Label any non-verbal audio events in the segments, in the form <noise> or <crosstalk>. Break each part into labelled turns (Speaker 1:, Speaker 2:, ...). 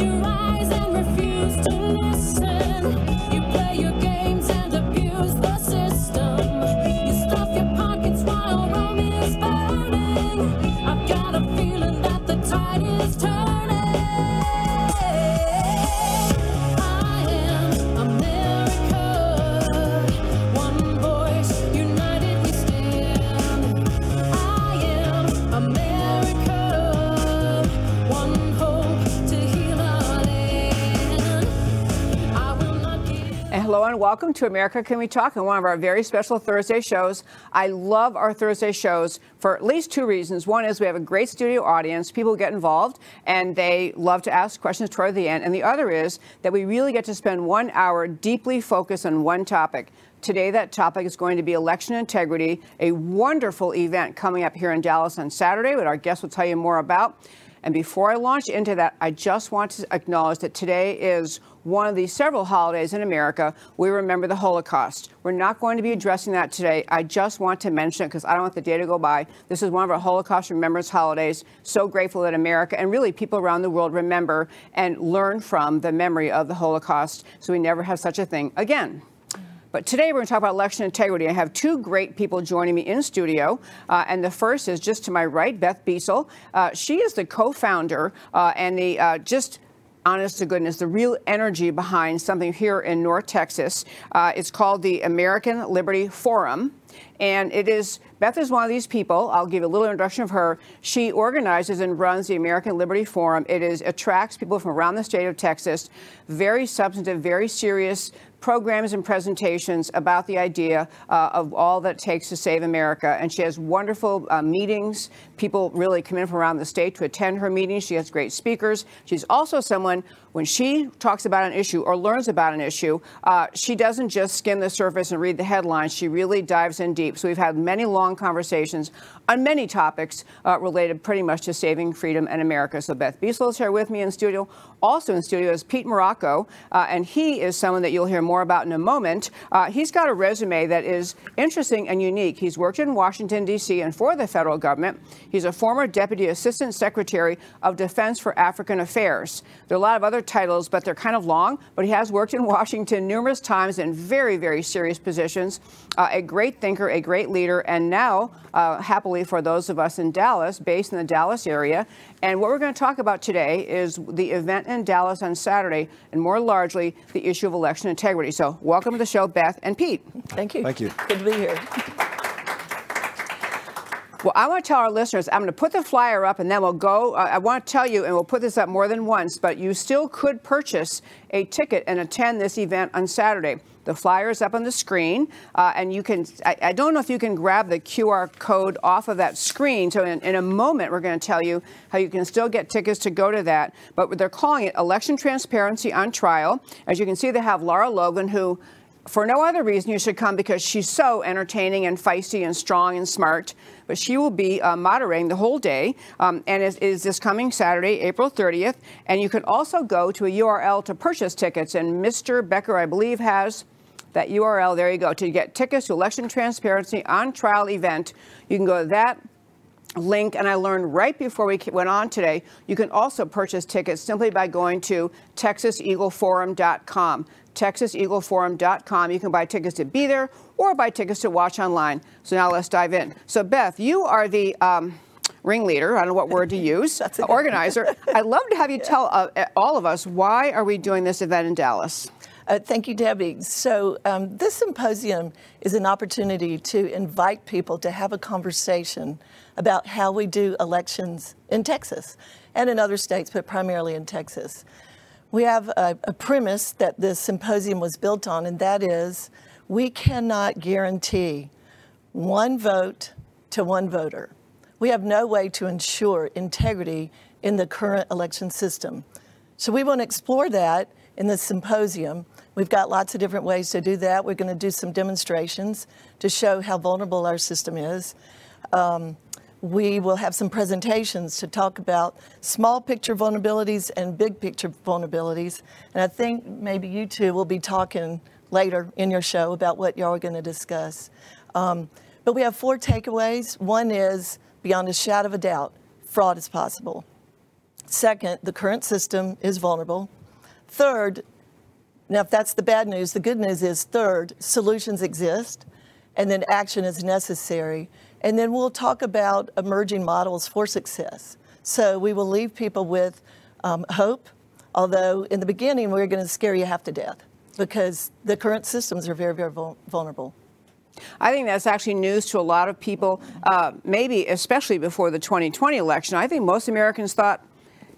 Speaker 1: closed your
Speaker 2: welcome to America Can We Talk on one of our very special Thursday shows. I love our Thursday shows for at least two reasons. One is we have a great studio audience, people get involved, and they love to ask questions toward the end. And the other is that we really get to spend one hour deeply focused on one topic. Today, that topic is going to be election integrity, a wonderful event coming up here in Dallas on Saturday, that our guests will tell you more about. And before I launch into that, I just want to acknowledge that today is one of the several holidays in America. We remember the Holocaust. We're not going to be addressing that today. I just want to mention it because I don't want the day to go by. This is one of our Holocaust Remembrance holidays. So grateful that America and really people around the world remember and learn from the memory of the Holocaust so we never have such a thing again. But today we're going to talk about election integrity. I have two great people joining me in studio. Uh, and the first is just to my right, Beth Biesel. Uh, she is the co founder uh, and the uh, just honest to goodness, the real energy behind something here in North Texas. Uh, it's called the American Liberty Forum. And it is, Beth is one of these people. I'll give you a little introduction of her. She organizes and runs the American Liberty Forum. It is attracts people from around the state of Texas, very substantive, very serious programs and presentations about the idea uh, of all that it takes to save America. And she has wonderful uh, meetings. People really come in from around the state to attend her meetings. She has great speakers. She's also someone, when she talks about an issue or learns about an issue, uh, she doesn't just skim the surface and read the headlines. She really dives in deep. So we've had many long conversations on many topics uh, related pretty much to saving freedom and America. So Beth Biesel is here with me in studio. Also in studio is Pete Marocco, uh, and he is someone that you'll hear more about in a moment. Uh, he's got a resume that is interesting and unique. He's worked in Washington, D.C. and for the federal government. He's a former Deputy Assistant Secretary of Defense for African Affairs. There are a lot of other titles, but they're kind of long. But he has worked in <laughs> Washington numerous times in very, very serious positions. Uh, a great thinker, a great leader, and now, uh, happily for those of us in Dallas, based in the Dallas area. And what we're going to talk about today is the event in Dallas on Saturday, and more largely, the issue of election integrity. So, welcome to the show, Beth and Pete.
Speaker 3: Thank you.
Speaker 4: Thank you.
Speaker 3: Good to be here.
Speaker 2: Well, I want to tell our listeners, I'm going to put the flyer up and then we'll go. Uh, I want to tell you, and we'll put this up more than once, but you still could purchase a ticket and attend this event on Saturday. The flyer is up on the screen, uh, and you can, I, I, don't know if you can grab the QR code off of that screen. So, in, in a moment, we're going to tell you how you can still get tickets to go to that. But they're calling it Election Transparency on Trial. As you can see, they have Lara Logan, who for no other reason you should come because she's so entertaining and feisty and strong and smart. But she will be uh, moderating the whole day, um, and it is this coming Saturday, April 30th. And you can also go to a URL to purchase tickets. And Mr. Becker, I believe, has that URL. There you go to get tickets to Election Transparency on Trial event. You can go to that link and I learned right before we went on today you can also purchase tickets simply by going to texaseagleforum.com texaseagleforum.com you can buy tickets to be there or buy tickets to watch online. So now let's dive in. So Beth you are the um, ringleader. I don't know what word to <laughs> use. Organizer. I'd love to have you tell uh, all of us why are we doing this event in Dallas?
Speaker 3: Uh, thank you, Debbie. So, um, this symposium is an opportunity to invite people to have a conversation about how we do elections in Texas and in other states, but primarily in Texas. We have a, a premise that this symposium was built on, and that is we cannot guarantee one vote to one voter. We have no way to ensure integrity in the current election system. So, we want to explore that in the symposium. We've got lots of different ways to do that. We're going to do some demonstrations to show how vulnerable our system is. Um, we will have some presentations to talk about small picture vulnerabilities and big picture vulnerabilities. And I think maybe you two will be talking later in your show about what y'all are going to discuss. Um, but we have four takeaways. One is, beyond a shadow of a doubt, fraud is possible. Second, the current system is vulnerable. Third, now if that's the bad news, the good news is third, solutions exist, and then action is necessary. And then we'll talk about emerging models for success. So we will leave people with um, hope, although in the beginning we're going to scare you half to death because the current systems are very, very vulnerable.
Speaker 2: I think that's actually news to a lot of people, uh, maybe especially before the 2020 election. I think most Americans thought,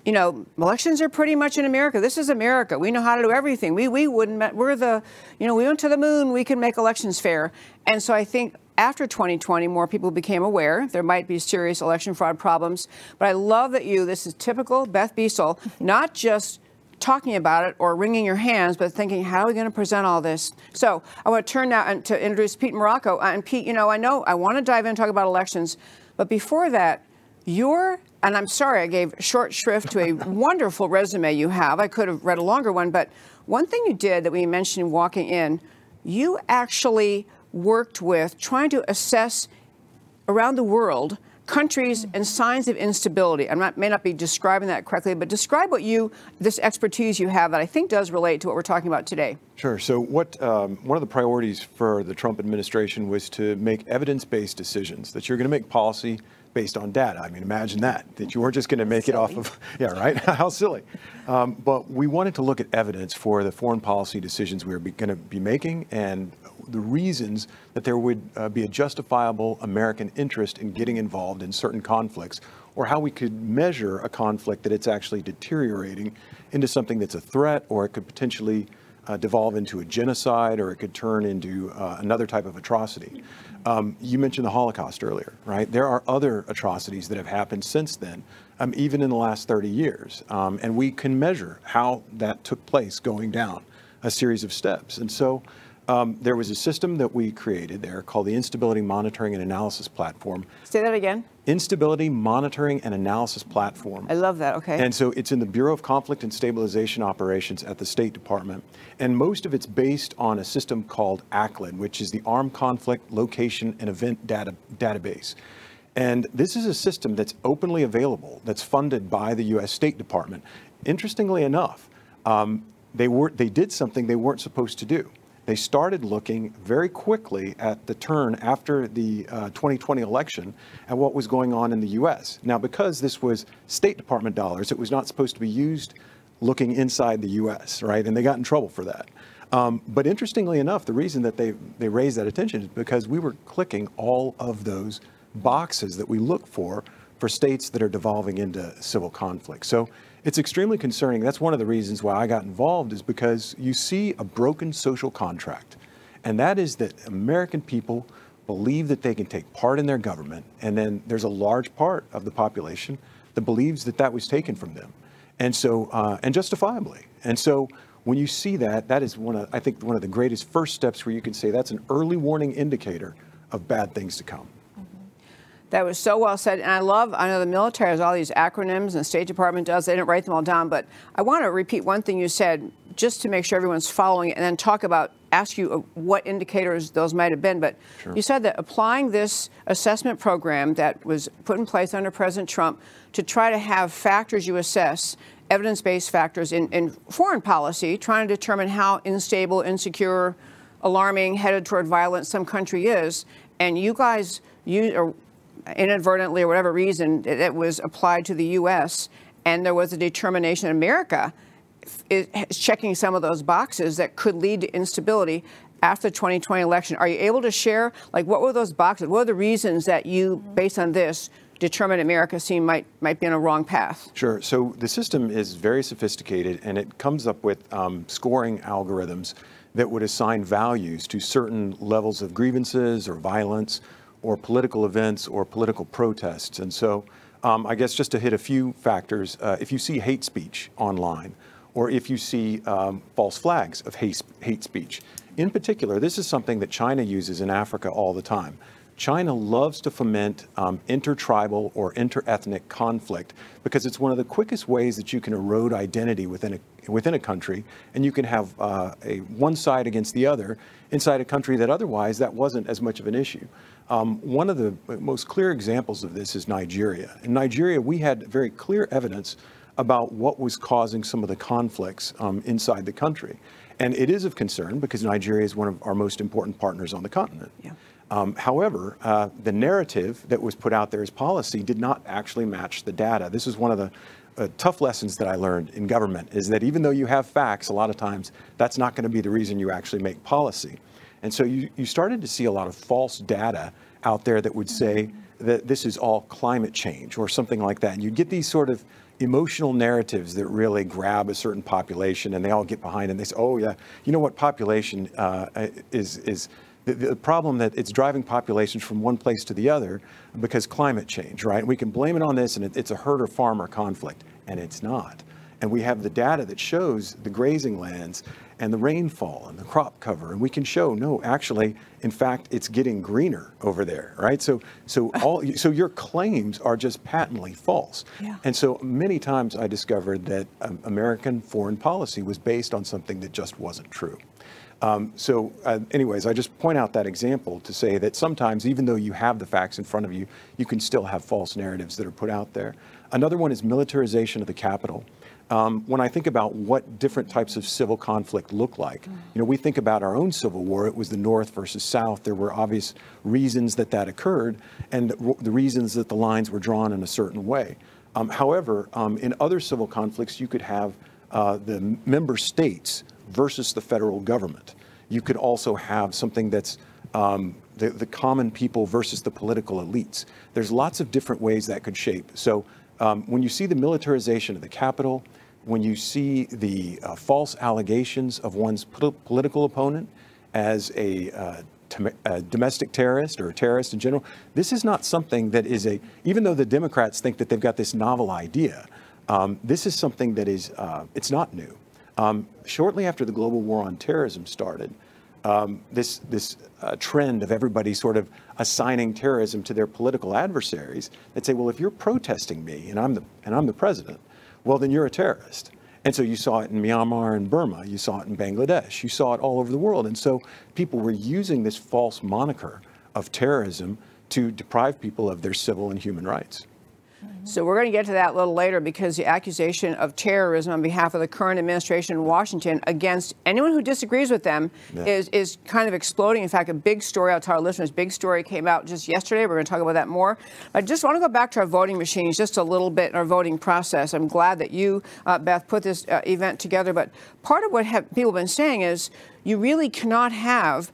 Speaker 2: you know, elections are pretty much in America. This is America. We know how to do everything. We, we wouldn't, we're the, you know, we went to the moon. We can make elections fair. And so I think after 2020, more people became aware there might be serious election fraud problems. But I love that you, this is typical Beth Biesel, <laughs> not just talking about it or wringing your hands, but thinking, how are we going to present all this? So I want to turn now and to introduce Pete Marocco. Uh, and Pete, you know, I know I want to dive in and talk about elections, but before that, you're, and I'm sorry I gave short shrift to a <laughs> wonderful resume you have. I could have read a longer one, but one thing you did that we mentioned walking in, you actually worked with trying to assess around the world countries and signs of instability. I may not be describing that correctly, but describe what you, this expertise you have that I think does relate to what we're talking about today.
Speaker 4: Sure. So, what um, one of the priorities for the Trump administration was to make evidence-based decisions. That you're going to make policy based on data. I mean, imagine that. That you weren't just going to make it off of, <laughs> yeah, right? <laughs> How silly. Um, but we wanted to look at evidence for the foreign policy decisions we were going to be making and the reasons that there would uh, be a justifiable American interest in getting involved in certain conflicts, or how we could measure a conflict that it's actually deteriorating into something that's a threat, or it could potentially uh, devolve into a genocide, or it could turn into uh, another type of atrocity. Um, you mentioned the Holocaust earlier, right? There are other atrocities that have happened since then, um, even in the last 30 years. Um, and we can measure how that took place going down a series of steps. And so um, there was a system that we created there called the Instability Monitoring and Analysis Platform.
Speaker 2: Say that again.
Speaker 4: Instability Monitoring and Analysis Platform.
Speaker 2: I love that. Okay.
Speaker 4: And so it's in the Bureau of Conflict and Stabilization Operations at the State Department. And most of it's based on a system called ACLED, which is the Armed Conflict Location and Event Data Database. And this is a system that's openly available, that's funded by the U.S. State Department. Interestingly enough, um, they, were, they did something they weren't supposed to do they started looking very quickly at the turn after the uh, 2020 election at what was going on in the U.S. Now, because this was State Department dollars, it was not supposed to be used looking inside the U.S., right? And they got in trouble for that. Um, but interestingly enough, the reason that they, they raised that attention is because we were clicking all of those boxes that we look for for states that are devolving into civil conflict. So it's extremely concerning. That's one of the reasons why I got involved is because you see a broken social contract. And that is that American people believe that they can take part in their government. And then there's a large part of the population that believes that that was taken from them. And so, uh, and justifiably. And so when you see that, that is one of, I think, one of the greatest first steps where you can say that's an early warning indicator of bad things to come.
Speaker 2: That was so well said. And I love, I know the military has all these acronyms and the State Department does. They didn't write them all down. But I want to repeat one thing you said just to make sure everyone's following it and then talk about, ask you uh, what indicators those might have been. But sure. you said that applying this assessment program that was put in place under President Trump to try to have factors you assess evidence based factors in, in foreign policy, trying to determine how unstable, insecure, alarming, headed toward violence some country is. And you guys, you inadvertently or whatever reason, it, was applied to the U.S. and there was a determination in America is checking some of those boxes that could lead to instability after the 2020 election. Are you able to share, like, what were those boxes? What are the reasons that you, based on this, determined America seemed might might be on a wrong path?
Speaker 4: Sure. So the system is very sophisticated, and it comes up with um, scoring algorithms that would assign values to certain levels of grievances or violence or political events or political protests. And so um, I guess just to hit a few factors, uh, if you see hate speech online, or if you see um, false flags of hate, hate speech, in particular, this is something that China uses in Africa all the time. China loves to foment um, intertribal or interethnic conflict because it's one of the quickest ways that you can erode identity within a, within a country, and you can have uh, a one side against the other inside a country that otherwise that wasn't as much of an issue. Um, one of the most clear examples of this is Nigeria. In Nigeria, we had very clear evidence about what was causing some of the conflicts um, inside the country. And it is of concern because Nigeria is one of our most important partners on the continent.
Speaker 2: Yeah.
Speaker 4: Um, however, uh, the narrative that was put out there as policy did not actually match the data. This is one of the uh, tough lessons that I learned in government is that even though you have facts, a lot of times that's not going to be the reason you actually make policy. And so you, you started to see a lot of false data out there that would say that this is all climate change or something like that. And you get these sort of emotional narratives that really grab a certain population and they all get behind and they say, oh yeah, you know what population uh, is, is the, the problem that it's driving populations from one place to the other because climate change, right? We can blame it on this and it, it's a herder farmer conflict, and it's not. And we have the data that shows the grazing lands and the rainfall and the crop cover, and we can show no, actually, in fact, it's getting greener over there, right? So, so all, so your claims are just patently false.
Speaker 2: Yeah.
Speaker 4: And so many times I discovered that um, American foreign policy was based on something that just wasn't true. Um, so, uh, anyways, I just point out that example to say that sometimes, even though you have the facts in front of you, you can still have false narratives that are put out there. Another one is militarization of the capital. Um, when I think about what different types of civil conflict look like, you know, we think about our own Civil War. It was the North versus South. There were obvious reasons that that occurred, and the, reasons that the lines were drawn in a certain way. Um, however, um, in other civil conflicts, you could have uh, the member states versus the federal government. You could also have something that's um, the, the common people versus the political elites. There's lots of different ways that could shape. So um, when you see the militarization of the capital, when you see the uh, false allegations of one's po- political opponent as a, uh, a domestic terrorist or a terrorist in general, this is not something that is a, even though the Democrats think that they've got this novel idea, um, this is something that is, uh, it's not new. Um, shortly after the global war on terrorism started, um, this, this uh, trend of everybody sort of assigning terrorism to their political adversaries, they'd say, well, if you're protesting me and I'm the, and I'm the president, well, then you're a terrorist. And so you saw it in Myanmar and Burma, you saw it in Bangladesh, you saw it all over the world. And so people were using this false moniker of terrorism to deprive people of their civil and human rights.
Speaker 2: So we're going to get to that a little later because the accusation of terrorism on behalf of the current administration in Washington against anyone who disagrees with them
Speaker 4: Yeah.
Speaker 2: is, is kind of exploding. In fact, a big story, I'll tell our listeners, big story came out just yesterday. We're going to talk about that more. I just want to go back to our voting machines just a little bit in our voting process. I'm glad that you, uh, Beth, put this uh, event together. But part of what have, people have been saying is you really cannot have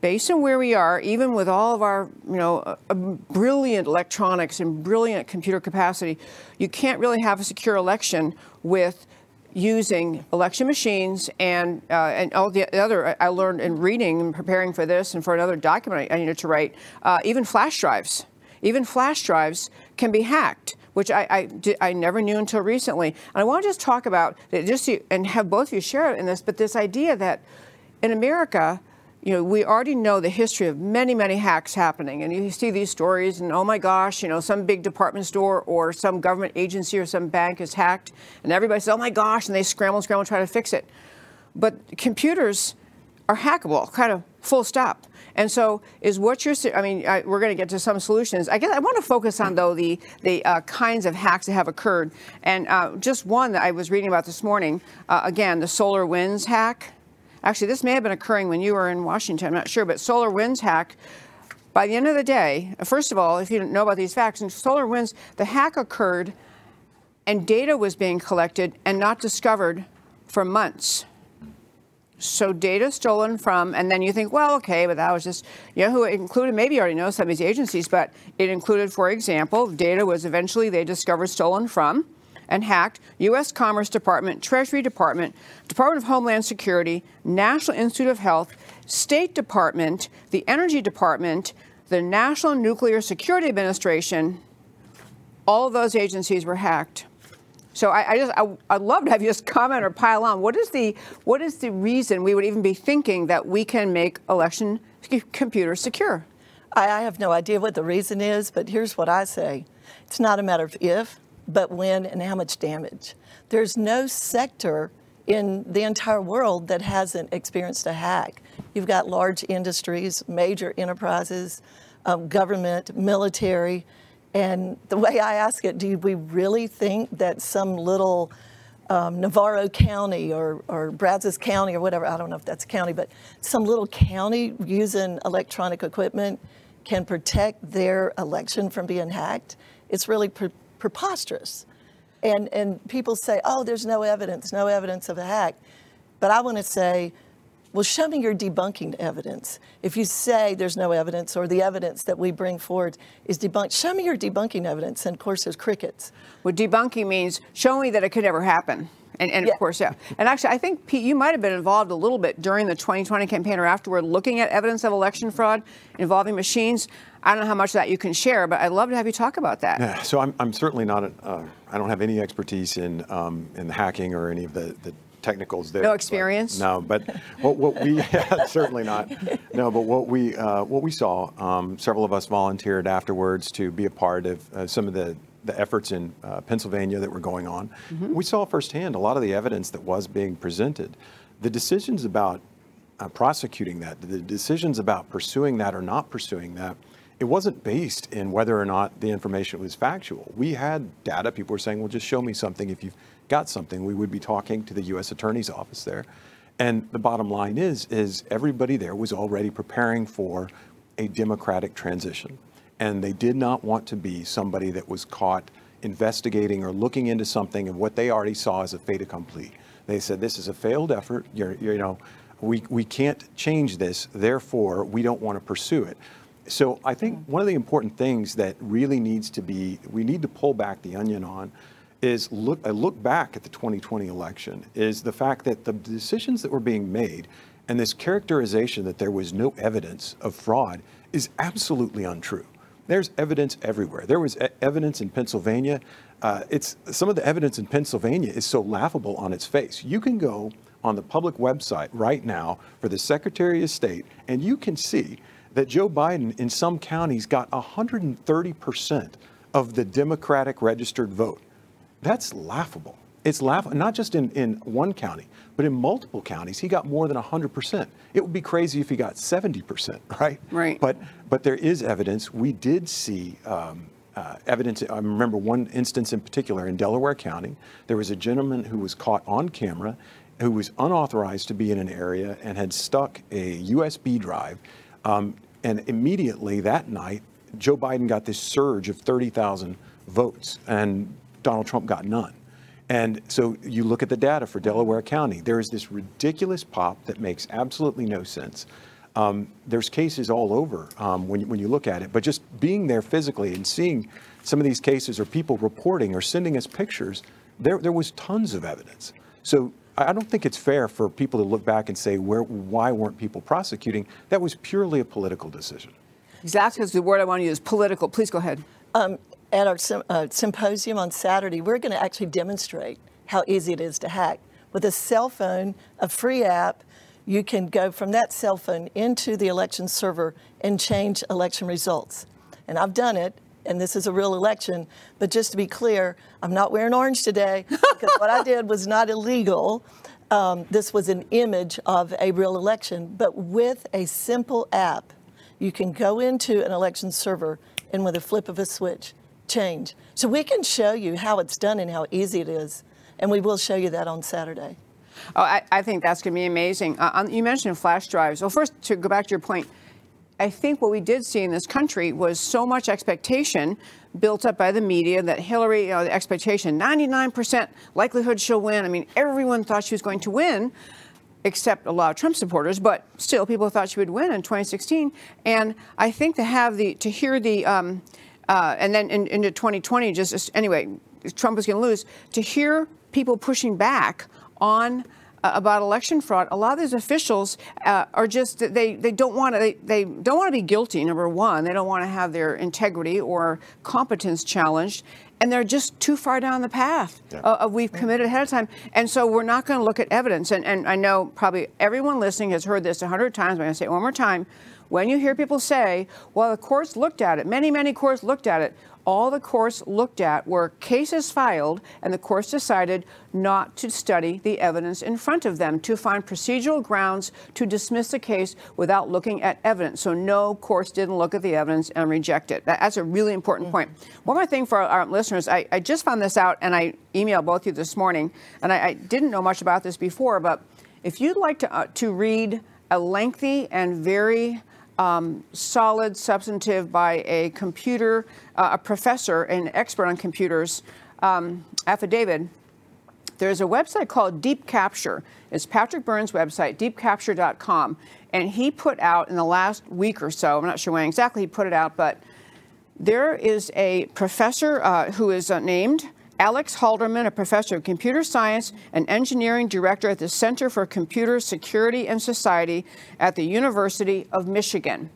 Speaker 2: based on where we are, even with all of our, you know, uh, brilliant electronics and brilliant computer capacity, you can't really have a secure election with using election machines and uh, and all the other. I learned in reading and preparing for this and for another document I needed to write, uh, even flash drives, even flash drives can be hacked. Which I, I, di- I never knew until recently. And I want to just talk about just so you- and have both of you share in this, but this idea that in America, you know, we already know the history of many, many hacks happening. And you see these stories, and oh my gosh, you know, some big department store or some government agency or some bank is hacked, and everybody says, oh my gosh, and they scramble, scramble, try to fix it. But computers are hackable, kind of full stop. And so, is what you're, I mean, I, we're going to get to some solutions. I guess I want to focus on, though, the, the uh, kinds of hacks that have occurred. And uh, just one that I was reading about this morning, uh, again, the SolarWinds hack. Actually, this may have been occurring when you were in Washington, I'm not sure, but SolarWinds hack. By the end of the day, first of all, if you don't know about these facts, in SolarWinds, the hack occurred and data was being collected and not discovered for months. So data stolen from, and then you think, well, okay, but that was just, you know, who included, maybe you already know some of these agencies, but it included, for example, data was eventually they discovered stolen from and hacked U.S. Commerce Department, Treasury Department, Department of Homeland Security, National Institute of Health, State Department, the Energy Department, the National Nuclear Security Administration. All of those agencies were hacked. So I, I just I, I'd love to have you just comment or pile on. What is the what is the reason we would even be thinking that we can make election computers secure?
Speaker 3: I, I have no idea what the reason is, but here's what I say it's not a matter of if, but when and how much damage. There's no sector in the entire world that hasn't experienced a hack. You've got large industries, major enterprises, um, government, military, And the way I ask it, do we really think that some little um, Navarro County or, or Brazos County or whatever, I don't know if that's a county, but some little county using electronic equipment can protect their election from being hacked? It's really preposterous. And, and people say, oh, there's no evidence, no evidence of a hack. But I want to say, well, show me your debunking evidence. If you say there's no evidence or the evidence that we bring forward is debunked, show me your debunking evidence. And of course, there's crickets.
Speaker 2: Well, debunking means show me that it could never happen. And, and
Speaker 3: Yeah.
Speaker 2: of course, yeah. And actually, I think, Pete, you might have been involved a little bit during the 2020 campaign or afterward looking at evidence of election fraud involving machines. I don't know how much of that you can share, but I'd love to have you talk about that.
Speaker 4: Yeah, so I'm, I'm certainly not, a, uh, I don't have any expertise in, um, in the hacking or any of the, the technicals there.
Speaker 2: No
Speaker 4: but-
Speaker 2: experience?
Speaker 4: no, but what, what we, <laughs> yeah, certainly not. No, but what we, uh, what we saw, um, several of us volunteered afterwards to be a part of uh, some of the, the efforts in uh, Pennsylvania that were going on. We saw firsthand a lot of the evidence that was being presented. The decisions about uh, prosecuting that, the decisions about pursuing that or not pursuing that, it wasn't based in whether or not the information was factual. We had data. People were saying, well, just show me something. If you've got something, we would be talking to the U.S. Attorney's Office there. And the bottom line is, is everybody there was already preparing for a democratic transition. And they did not want to be somebody that was caught investigating or looking into something of what they already saw as a fait accompli. They said, this is a failed effort. You're, you're, you know, we, we can't change this. Therefore, we don't want to pursue it. So I think mm-hmm. one of the important things that really needs to be, we need to pull back the onion on is look, a look back at the 2020 election is the fact that the decisions that were being made and this characterization that there was no evidence of fraud is absolutely untrue. There's evidence everywhere. There was evidence in Pennsylvania. Uh, it's some of the evidence in Pennsylvania is so laughable on its face. You can go on the public website right now for the Secretary of State, and you can see that Joe Biden in some counties got 130% of the Democratic registered vote. That's laughable. It's laughable, not just in, in one county, but in multiple counties. He got more than 100%. It would be crazy if he got 70%, <laughs> right?
Speaker 2: Right.
Speaker 4: But, but there is evidence. We did see um, uh, evidence. I remember one instance in particular in Delaware County. There was a gentleman who was caught on camera who was unauthorized to be in an area and had stuck a USB drive. Um, and immediately that night, Joe Biden got this surge of 30,000 votes, and Donald Trump got none. And so you look at the data for Delaware County, there is this ridiculous pop that makes absolutely no sense. Um, there's cases all over um, when, you- when you look at it, but just being there physically and seeing some of these cases or people reporting or sending us pictures, there, there was tons of evidence. So I I don't think it's fair for people to look back and say, where, why weren't people prosecuting? That was purely a political decision.
Speaker 2: Exactly, because the word I want to use, political. Please go ahead.
Speaker 3: At our uh, symposium on Saturday, we're going to actually demonstrate how easy it is to hack. With a cell phone, a free app, you can go from that cell phone into the election server and change election results. And I've done it, and this is a real election. But just to be clear, I'm not wearing orange today <laughs> because what I did was not illegal. Um, this was an image of a real election. But with a simple app, you can go into an election server and with a flip of a switch, change. So we can show you how it's done and how easy it is. And we will show you that on Saturday.
Speaker 2: Oh, I, I think that's going to be amazing. Uh, you mentioned flash drives. Well, first, to go back to your point, I think what we did see in this country was so much expectation built up by the media that Hillary, you know, the expectation, 99% likelihood she'll win. I mean, everyone thought she was going to win, except a lot of Trump supporters, but still, people thought she would win in 2016. And I think to have the, to hear the, um, uh, and then in, into 2020, just just- anyway, Trump was going to lose, to hear people pushing back on uh, about election fraud, a lot of these officials uh, are just they they don't want to they, they don't want to be guilty. Number one, they don't want to have their integrity or competence challenged, and they're just too far down the path
Speaker 4: Yeah.
Speaker 2: uh, of we've committed ahead of time. And so we're not going to look at evidence. And, and I know probably everyone listening has heard this a hundred times. I'm going to say it one more time. When you hear people say, well, the courts looked at it, many, many courts looked at it, all the courts looked at were cases filed, and the courts decided not to study the evidence in front of them, to find procedural grounds to dismiss the case without looking at evidence. So no courts didn't look at the evidence and reject it. That's a really important point. One more thing for our listeners, I, I just found this out, and I emailed both of you this morning, and I, I didn't know much about this before, but if you'd like to, uh, to read a lengthy and very um, solid, substantive by a computer, uh, a professor, an expert on computers, um, affidavit. There's a website called Deep Capture. It's Patrick Byrne's website, deepcapture.com. And he put out in the last week or so, I'm not sure when exactly he put it out, but there is a professor uh, who is uh, named Alex Halderman, a professor of computer science and engineering director at the Center for Computer Security and Society at the University of Michigan.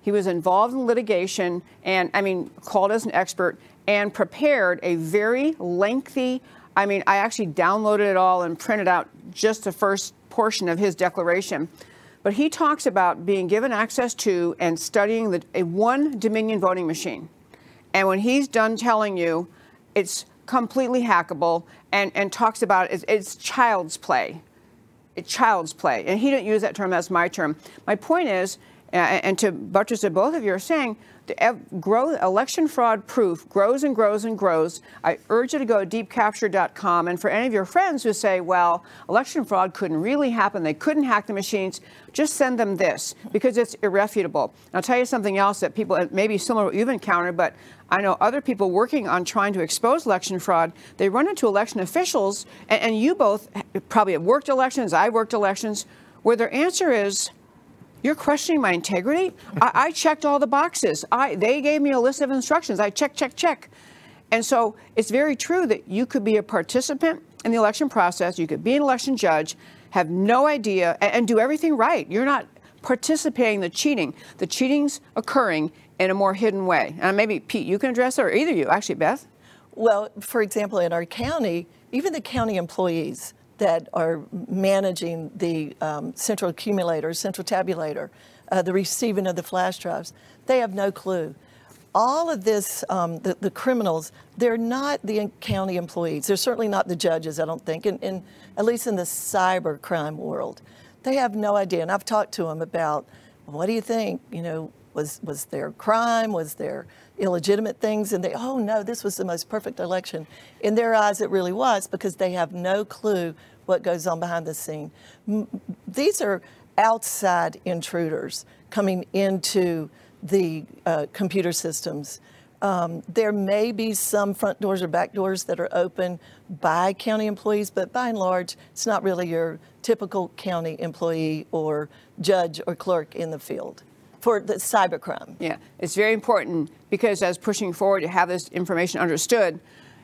Speaker 2: He was involved in litigation and, I mean, called as an expert and prepared a very lengthy. I mean, I actually downloaded it all and printed out just the first portion of his declaration. But he talks about being given access to and studying the, a one Dominion voting machine. And when he's done telling you it's completely hackable and, and talks about it, it's, child's play. It's child's play. And he didn't use that term, that's my term. My point is, and to buttress what both of you are saying, grow, election fraud proof grows and grows and grows. I urge you to go to deepcapture.com. And for any of your friends who say, well, election fraud couldn't really happen, they couldn't hack the machines, just send them this because it's irrefutable. And I'll tell you something else that people, maybe similar what you've encountered, but I know other people working on trying to expose election fraud, they run into election officials, and, and you both eh, probably have worked elections, I've worked elections, where their answer is, you're questioning my integrity? I, I checked all the boxes. I, they gave me a list of instructions. I check, check, check. And so it's very true that you could be a participant in the election process, you could be an election judge, have no idea, and, and do everything right. You're not participating in the cheating. The cheating's occurring in a more hidden way. And maybe, Pete, you can address it, or either you. Actually, Beth?
Speaker 3: Well, for example, in our county, even the county employees that are managing the um, central accumulator, central tabulator, uh, the receiving of the flash drives, they have no clue. All of this, um, the, the criminals, they're not the county employees. They're certainly not the judges, I don't think, in, in, at least in the cyber crime world. They have no idea. And I've talked to them about, what do you think? You know, was, was there crime? Was there illegitimate things? And they, oh no, this was the most perfect election. In their eyes, it really was because they have no clue what goes on behind the scene. These are outside intruders coming into the uh, computer systems. Um, there may be some front doors or back doors that are open by county employees, but by and large, it's not really your typical county employee or judge or clerk in the field for the cybercrime.
Speaker 2: Yeah, it's very important because as pushing forward to have this information understood,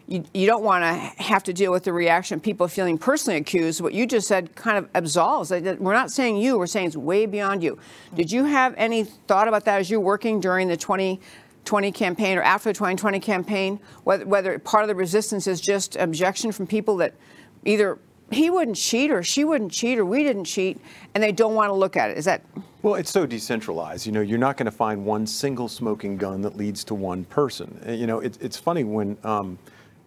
Speaker 2: you, you don't want to have to deal with the reaction of people feeling personally accused. What you just said kind of absolves. We're not saying you, we're saying it's way beyond you. Did you have any thought about that as you're working during the 2020 campaign or after the 2020 campaign? Whether, whether part of the resistance is just objection from people that either he wouldn't cheat or she wouldn't cheat or we didn't cheat and they don't want to look at it. Is that
Speaker 4: Well, it's so decentralized. You know, you're not going to find one single smoking gun that leads to one person. Uh, You know, it, it's funny when um,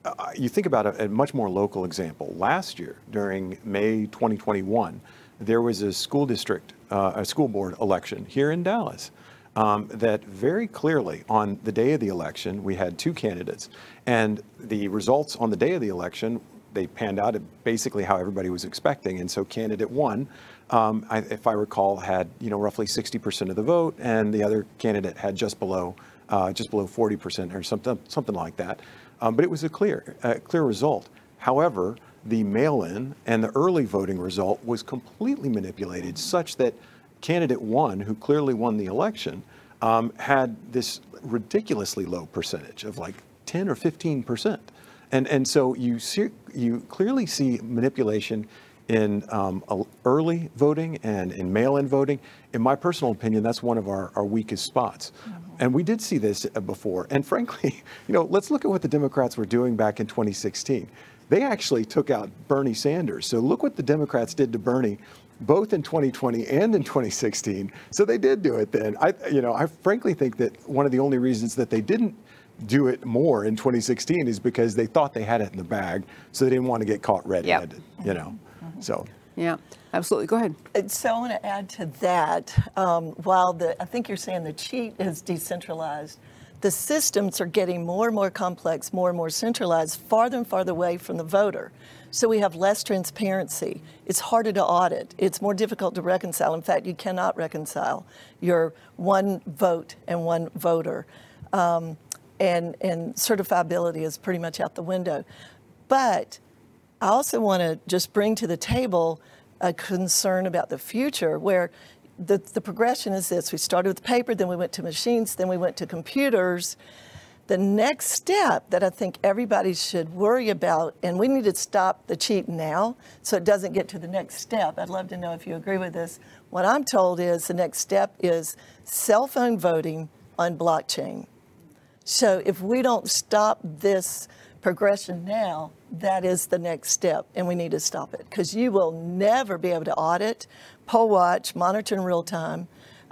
Speaker 4: uh, you think about a, a much more local example. Last year, during May 2021, there was a school district, uh, a school board election here in Dallas. Um, that very clearly on the day of the election, we had two candidates, and the results on the day of the election they panned out basically how everybody was expecting. And so candidate one, um, I, if I recall, had you know roughly 60% of the vote, and the other candidate had just below uh, just below 40% or something something like that. Um, but it was a clear clear result. However, the mail-in and the early voting result was completely manipulated, such that candidate one, who clearly won the election, um, had this ridiculously low percentage of like 10 or 15 percent. And, and so you see, you clearly see manipulation in um, early voting and in mail-in voting. In my personal opinion, that's one of our, our weakest spots. And we did see this uh, before. And frankly, <laughs> you know, let's look at what the Democrats were doing back in 2016. They actually took out Bernie Sanders. So look what the Democrats did to Bernie both in 2020 and in 2016. So they did do it then. I, you know, I frankly think that one of the only reasons that they didn't do it more in 2016 is because they thought they had it in the bag, so they didn't want to get caught red-handed. You know, so.
Speaker 2: Yeah, absolutely. Go ahead.
Speaker 3: So I want to add to that, um, while the, I think you're saying the cheat is decentralized, the systems are getting more and more complex, more and more centralized, farther and farther away from the voter. So we have less transparency. It's harder to audit. It's more difficult to reconcile. In fact, you cannot reconcile your one vote and one voter. Um, and, and certifiability is pretty much out the window. But I also want to just bring to the table a concern about the future where the, the progression is this. We started with paper, then we went to machines, then we went to computers. The next step that I think everybody should worry about, and we need to stop the cheat now so it doesn't get to the next step. I'd love to know if you agree with this. What I'm told is the next step is cell phone voting on blockchain. So if we don't stop this progression now, that is the next step, and we need to stop it because you will never be able to audit, poll watch, monitor in real time,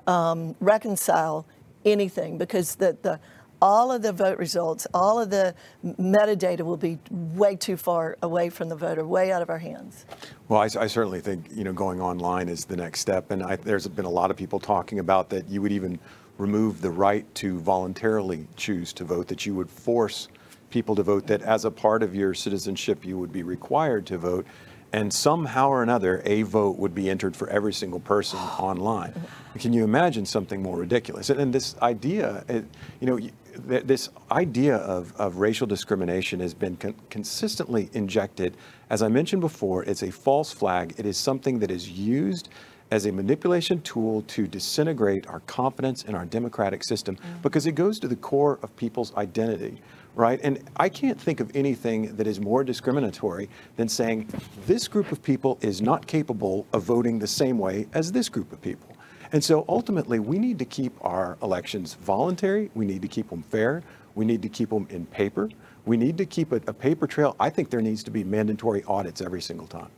Speaker 3: um, reconcile anything because the, the all of the vote results, all of the metadata will be way too far away from the voter, way out of our hands.
Speaker 4: Well, I, I certainly think you know going online is the next step, and I, there's been a lot of people talking about that. You would even remove the right to voluntarily choose to vote. That you would force people to vote. That as a part of your citizenship, you would be required to vote, and somehow or another, a vote would be entered for every single person online. Can you imagine something more ridiculous? And, and this idea, it, you know. th- This idea of, of racial discrimination has been con- consistently injected. As I mentioned before, it's a false flag. It is something that is used as a manipulation tool to disintegrate our confidence in our democratic system mm. because it goes to the core of people's identity, right? And I can't think of anything that is more discriminatory than saying this group of people is not capable of voting the same way as this group of people. And so ultimately, we need to keep our elections voluntary. We need to keep them fair. We need to keep them in paper. We need to keep a, a paper trail. I think there needs to be mandatory audits every single time.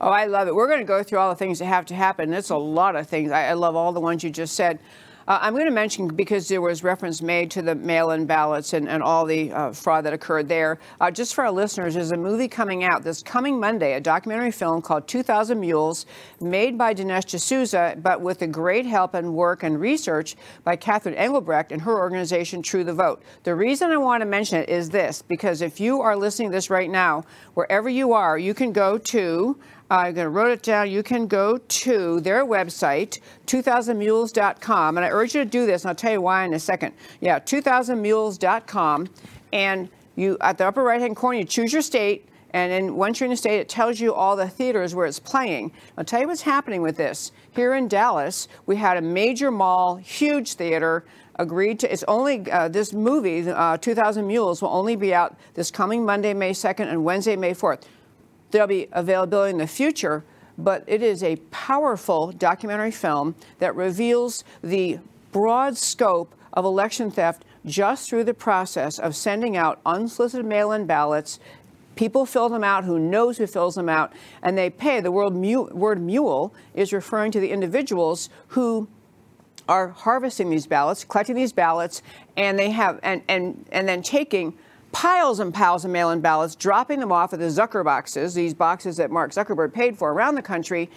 Speaker 2: Oh, I love it. We're going to go through all the things that have to happen. It's a lot of things. I, I love all the ones you just said. Uh, I'm going to mention because there was reference made to the mail-in ballots and, and all the uh, fraud that occurred there. Uh, just for our listeners, there's a movie coming out this coming Monday, a documentary film called 2,000 Mules, made by Dinesh D'Souza, but with the great help and work and research by Catherine Engelbrecht and her organization True the Vote. The reason I want to mention it is this, because if you are listening to this right now, wherever you are, you can go to To wrote it down. You can go to their website, 2000mules.com. And I urge you to do this, and I'll tell you why in a second. Yeah, 2000mules.com. And you, at the upper right hand corner, you choose your state. And then once you're in the state, it tells you all the theaters where it's playing. I'll tell you what's happening with this. Here in Dallas, we had a major mall, huge theater, agreed to, it's only, uh, this movie, uh, 2000 Mules, will only be out this coming Monday, May 2nd, and Wednesday, May 4th. There'll be availability in the future, but it is a powerful documentary film that reveals the broad scope of election theft just through the process of sending out unsolicited mail-in ballots. People fill them out. Who knows who fills them out? And they pay. The word mule, word mule is referring to the individuals who are harvesting these ballots, collecting these ballots, and they have and and and then taking piles and piles of mail-in ballots, dropping them off at the Zucker boxes, these boxes that Mark Zuckerberg paid for around the country,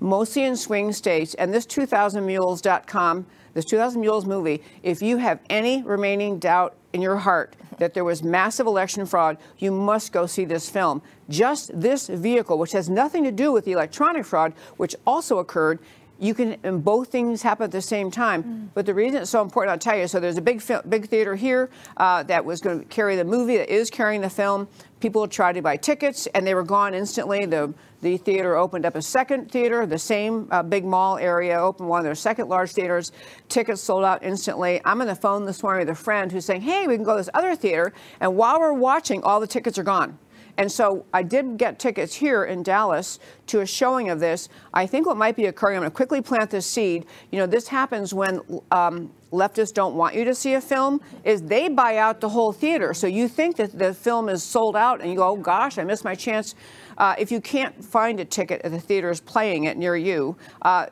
Speaker 2: mostly in swing states. And this 2000mules.com, this 2000 Mules movie, if you have any remaining doubt in your heart that there was massive election fraud, you must go see this film. Just this vehicle, which has nothing to do with the electronic fraud, which also occurred, you can and both things happen at the same time. But the reason it's so important, I'll tell you. So there's a big big theater here uh, that was going to carry the movie, that is carrying the film. People tried to buy tickets, and they were gone instantly. The the theater opened up a second theater, the same uh, big mall area opened one of their second large theaters. Tickets sold out instantly. I'm on the phone this morning with a friend who's saying, "Hey, we can go to this other theater," and while we're watching, all the tickets are gone. And so I did get tickets here in Dallas to a showing of this. I think what might be occurring, I'm going to quickly plant this seed. You know, this happens when um, leftists don't want you to see a film, is they buy out the whole theater. So you think that the film is sold out and you go, oh gosh, I missed my chance. Uh, if you can't find a ticket at the theaters playing it near you, uh,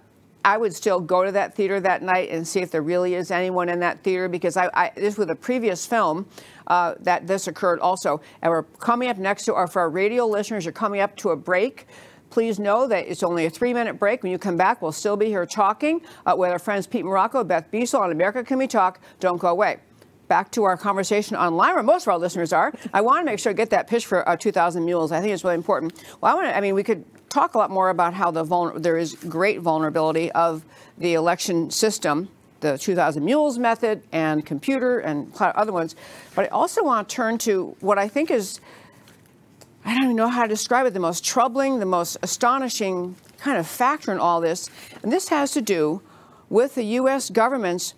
Speaker 2: I would still go to that theater that night and see if there really is anyone in that theater because I, I this was a previous film uh, that this occurred also. And we're coming up next to, or for our radio listeners, you're coming up to a break. Please know that it's only a three minute break. When you come back, we'll still be here talking uh, with our friends Pete Marocco, Beth Biesel on America Can We Talk. Don't go away back to our conversation online, where most of our listeners are. I want to make sure I get that pitch for uh, 2,000 Mules. I think it's really important. Well, I want to. I mean, we could talk a lot more about how the there is great vulnerability of the election system, the 2,000 Mules method, and computer and other ones. But I also want to turn to what I think is. I don't even know how to describe it, the most troubling, the most astonishing kind of factor in all this. And this has to do with the U.S. government's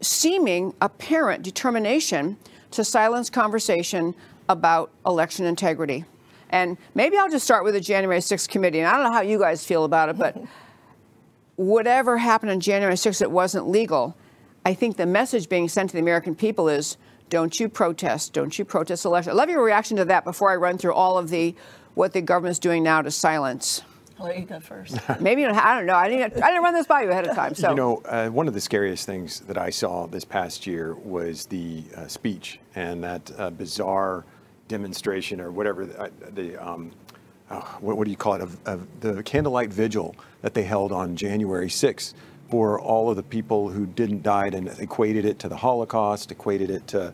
Speaker 2: seeming apparent determination to silence conversation about election integrity. And maybe I'll just start with the January 6th committee. And I don't know how you guys feel about it, but <laughs> whatever happened on January 6th that wasn't legal, I think the message being sent to the American people is don't you protest, don't you protest election. I love your reaction to that before I run through all of the what the government's doing now to silence.
Speaker 3: I'll let you go first. <laughs>
Speaker 2: Maybe I don't know. I didn't. I didn't run this by you ahead of time. So
Speaker 4: You know, uh, one of the scariest things that I saw this past year was the uh, speech and that uh, bizarre demonstration or whatever the, uh, the um, uh, what, what do you call it, of, of the candlelight vigil that they held on January 6th for all of the people who didn't die and equated it to the Holocaust, equated it to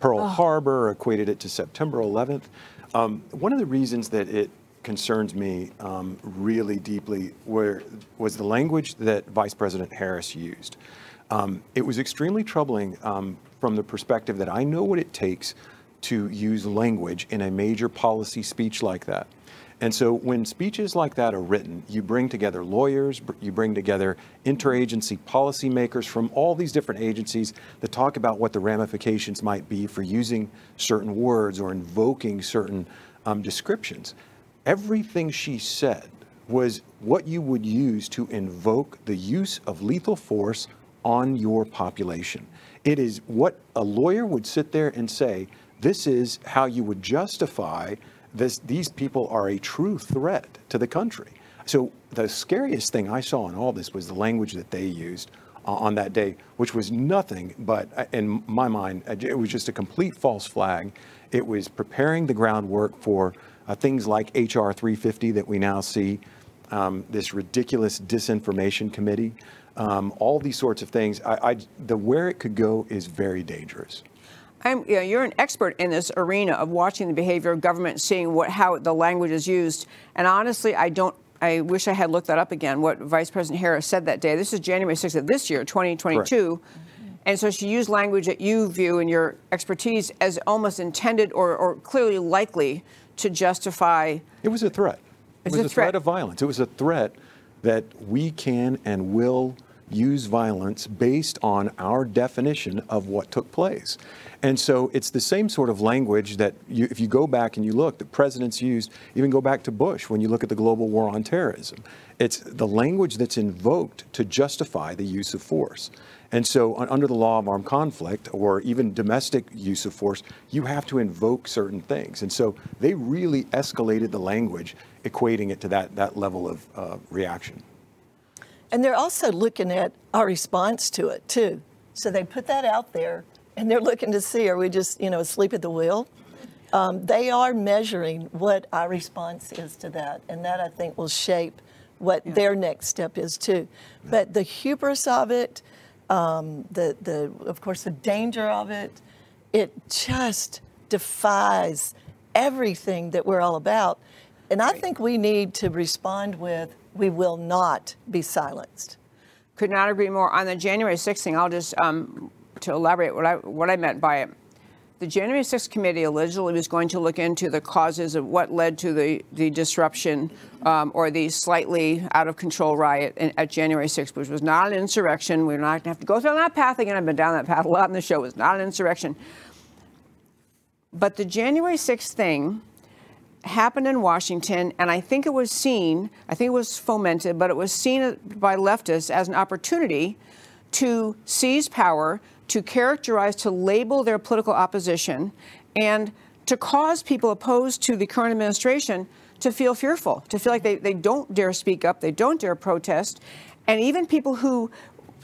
Speaker 4: Pearl Harbor, equated it to September 11th. Um, one of the reasons that it concerns me um, really deeply were, was the language that Vice President Harris used. Um, it was extremely troubling um, from the perspective that I know what it takes to use language in a major policy speech like that. And so when speeches like that are written, you bring together lawyers, you bring together interagency policymakers from all these different agencies that talk about what the ramifications might be for using certain words or invoking certain um, descriptions. Everything she said was what you would use to invoke the use of lethal force on your population. It is what a lawyer would sit there and say, this is how you would justify this, these people are a true threat to the country. So the scariest thing I saw in all this was the language that they used uh, on that day, which was nothing but, uh, in my mind, uh, it was just a complete false flag. It was preparing the groundwork for uh, things like HR 350 that we now see, um, this ridiculous disinformation committee, um, all these sorts of things. I, I, the where it could go is very dangerous.
Speaker 2: I'm, you know, you're an expert in this arena of watching the behavior of government, seeing what how the language is used. And honestly, I don't. I wish I had looked that up again. What Vice President Harris said that day. This is January 6th of this year, 2022. And so she used language that you view in your expertise as almost intended or, or clearly likely to justify.
Speaker 4: It was a threat. It was
Speaker 2: a
Speaker 4: a threat
Speaker 2: threat.
Speaker 4: of violence. It was a threat that we can and will use violence based on our definition of what took place. And so it's the same sort of language that you, if you go back and you look, the presidents used, even go back to Bush when you look at the global war on terrorism. It's the language that's invoked to justify the use of force. And so, under the law of armed conflict or even domestic use of force, you have to invoke certain things. And so, they really escalated the language, equating it to that, that level of uh, reaction.
Speaker 3: And they're also looking at our response to it too. So they put that out there, and they're looking to see are we just you know asleep at the wheel? Um, they are measuring what our response is to that, and that I think will shape what their next step is too. But the hubris of it, um, the the of course the danger of it, it just defies everything that we're all about. And I think we need to respond with, we will not be silenced.
Speaker 2: Could not agree more. On the January 6th thing, I'll just um, to elaborate what I what I meant by it. The January 6th committee allegedly was going to look into the causes of what led to the, the disruption um, or the slightly out of control riot in, at January 6th, which was not an insurrection. We're not going to have to go down that path again. I've been down that path a lot in the show. It was not an insurrection. But the January 6th thing happened in Washington, and I think it was seen, I think it was fomented, but it was seen by leftists as an opportunity to seize power, to characterize, to label their political opposition, and to cause people opposed to the current administration to feel fearful, to feel like they, they don't dare speak up, they don't dare protest. And even people who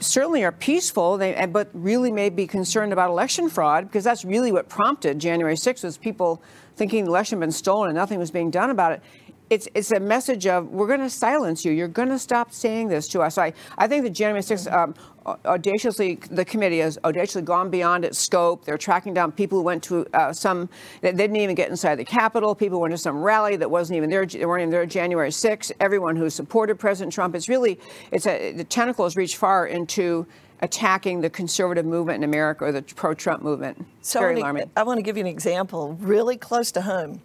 Speaker 2: certainly are peaceful, they, eh, but really may be concerned about election fraud, because that's really what prompted January 6th was people thinking the election had been stolen and nothing was being done about it. It's, it's a message of we're going to silence you. You're going to stop saying this to us. I, I think the January 6th um, audaciously, the committee has audaciously gone beyond its scope. They're tracking down people who went to uh, some, they didn't even get inside the Capitol. People went to some rally that wasn't even there, they weren't even there January 6th. Everyone who supported President Trump. It's really, it's a, the tentacles reach far into attacking the conservative movement in America or the pro-Trump movement.
Speaker 3: So
Speaker 2: Very alarming.
Speaker 3: I want to give you an example really close to home.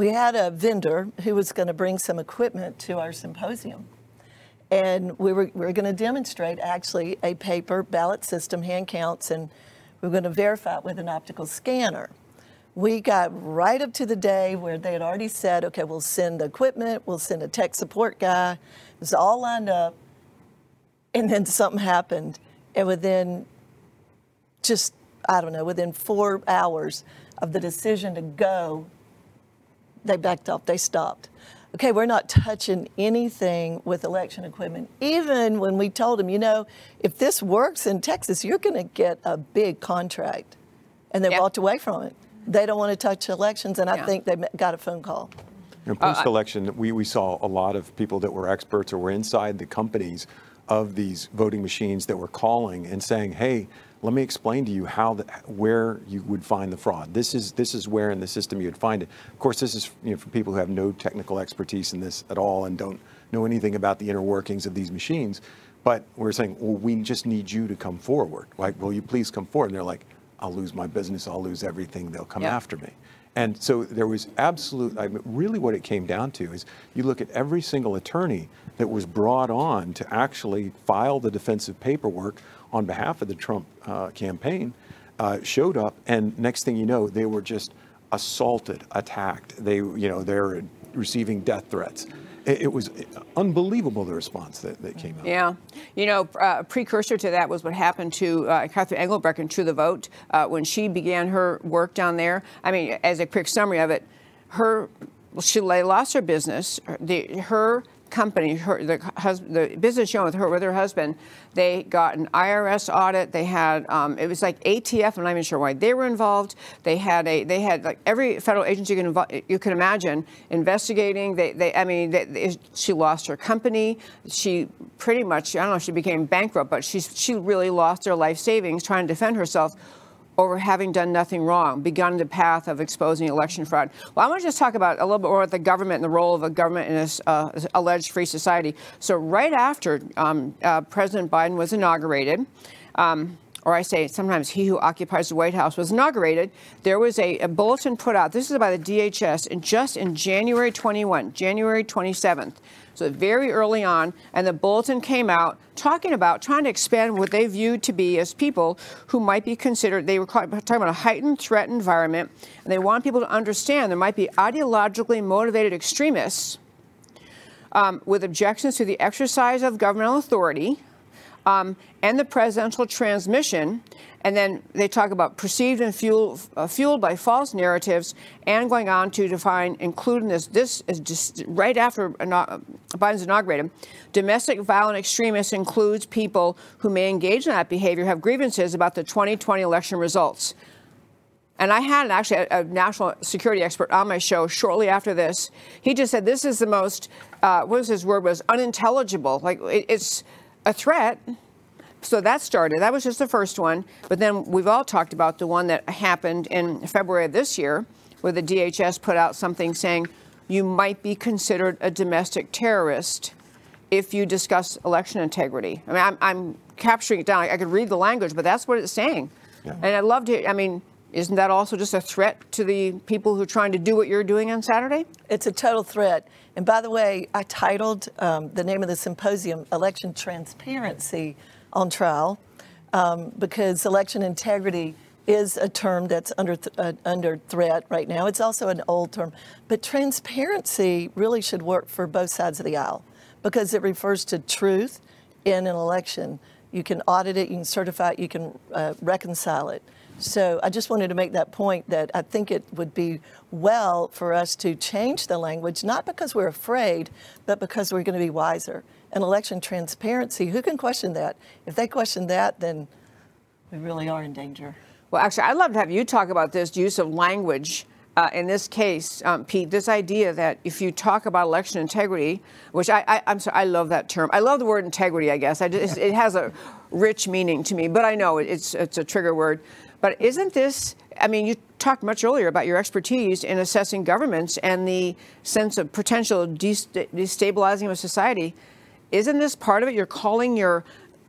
Speaker 3: We had a vendor who was going to bring some equipment to our symposium. And we were, we were going to demonstrate actually a paper ballot system, hand counts, and we were going to verify it with an optical scanner. We got right up to the day where they had already said, okay, we'll send the equipment, we'll send a tech support guy. It was all lined up. And then something happened. And within just, I don't know, within four hours of the decision to go, they backed off, they stopped. Okay, we're not touching anything with election equipment. Even when we told them, you know, if this works in Texas, you're going to get a big contract. And they
Speaker 2: Yeah.
Speaker 3: walked away from it. They don't want to touch elections, and I
Speaker 2: Yeah.
Speaker 3: think they got a phone call.
Speaker 4: And uh, post-election, we, we saw a lot of people that were experts or were inside the companies of these voting machines that were calling and saying, "Hey, let me explain to you how the, where you would find the fraud. This is this is where in the system you would find it." Of course, this is you know, for people who have no technical expertise in this at all and don't know anything about the inner workings of these machines. But we're saying, "Well, we just need you to come forward. Like, will you please come forward?" And they're like, "I'll lose my business. I'll lose everything. They'll come
Speaker 2: Yeah.
Speaker 4: after me." And so there was absolute, I mean, really what it came down to is you look at every single attorney that was brought on to actually file the defensive paperwork on behalf of the Trump uh, campaign uh, showed up, and next thing you know, they were just assaulted, attacked. They, you know, they're receiving death threats. It, was unbelievable the response that, that came out.
Speaker 2: Yeah. You know, uh, precursor to that was what happened to uh, Catherine Engelbrecht in True the Vote uh, when she began her work down there. I mean, as a quick summary of it, her she lost her business. The, her company, her the, the business she owned with her with her husband, they got an IRS audit. They had um, it was like ATF. I'm not even sure why they were involved. They had a they had like every federal agency you can you can imagine investigating. They they I mean they, they- she lost her company. She pretty much I don't know she became bankrupt, but she she really lost her life savings trying to defend herself over having done nothing wrong, begun the path of exposing election fraud. Well, I want to just talk about a little bit more about the government and the role of a government in this uh, alleged free society. So, right after um, uh, President Biden was inaugurated, um, or I say sometimes he who occupies the White House was inaugurated, there was a, a bulletin put out. This is by the DHS in just in January 21, January 27th. So very early on, and the bulletin came out talking about trying to expand what they viewed to be as people who might be considered. They were talking about a heightened threat environment, and they want people to understand there might be ideologically motivated extremists um, with objections to the exercise of governmental authority um, and the presidential transmission. And then they talk about perceived and fuel, uh, fueled by false narratives, and going on to define, including this, this is just right after Biden's inaugurated. Domestic violent extremists includes people who may engage in that behavior, have grievances about the 2020 election results. And I had actually a, a national security expert on my show shortly after this. He just said this is the most, uh, what was his word was unintelligible. Like it, it's a threat. So that started. That was just the first one. But then we've all talked about the one that happened in February of this year, where the DHS put out something saying you might be considered a domestic terrorist if you discuss election integrity. I mean, I'm, I'm capturing it down. I, I could read the language, but that's what it's saying.
Speaker 4: Yeah.
Speaker 2: And I'd love to, I mean, isn't that also just a threat to the people who are trying to do what you're doing on Saturday?
Speaker 3: It's a total threat. And by the way, I titled um, the name of the symposium Election Transparency on Trial um, because election integrity is a term that's under th- uh, under threat right now. It's also an old term, but transparency really should work for both sides of the aisle because it refers to truth in an election. You can audit it, you can certify it, you can uh, reconcile it. So I just wanted to make that point that I think it would be well for us to change the language, not because we're afraid, but because we're going to be wiser. And election transparency, who can question that? If they question that, then we really are in danger.
Speaker 2: Well, actually, I'd love to have you talk about this use of language. Uh, in this case, um, Pete, this idea that if you talk about election integrity, which I, am sorry, I love that term. I love the word integrity. I guess I just, it has a rich meaning to me, but I know it's it's a trigger word. But isn't this? I mean, you talked much earlier about your expertise in assessing governments and the sense of potential destabilizing of society. Isn't this part of it? You're calling your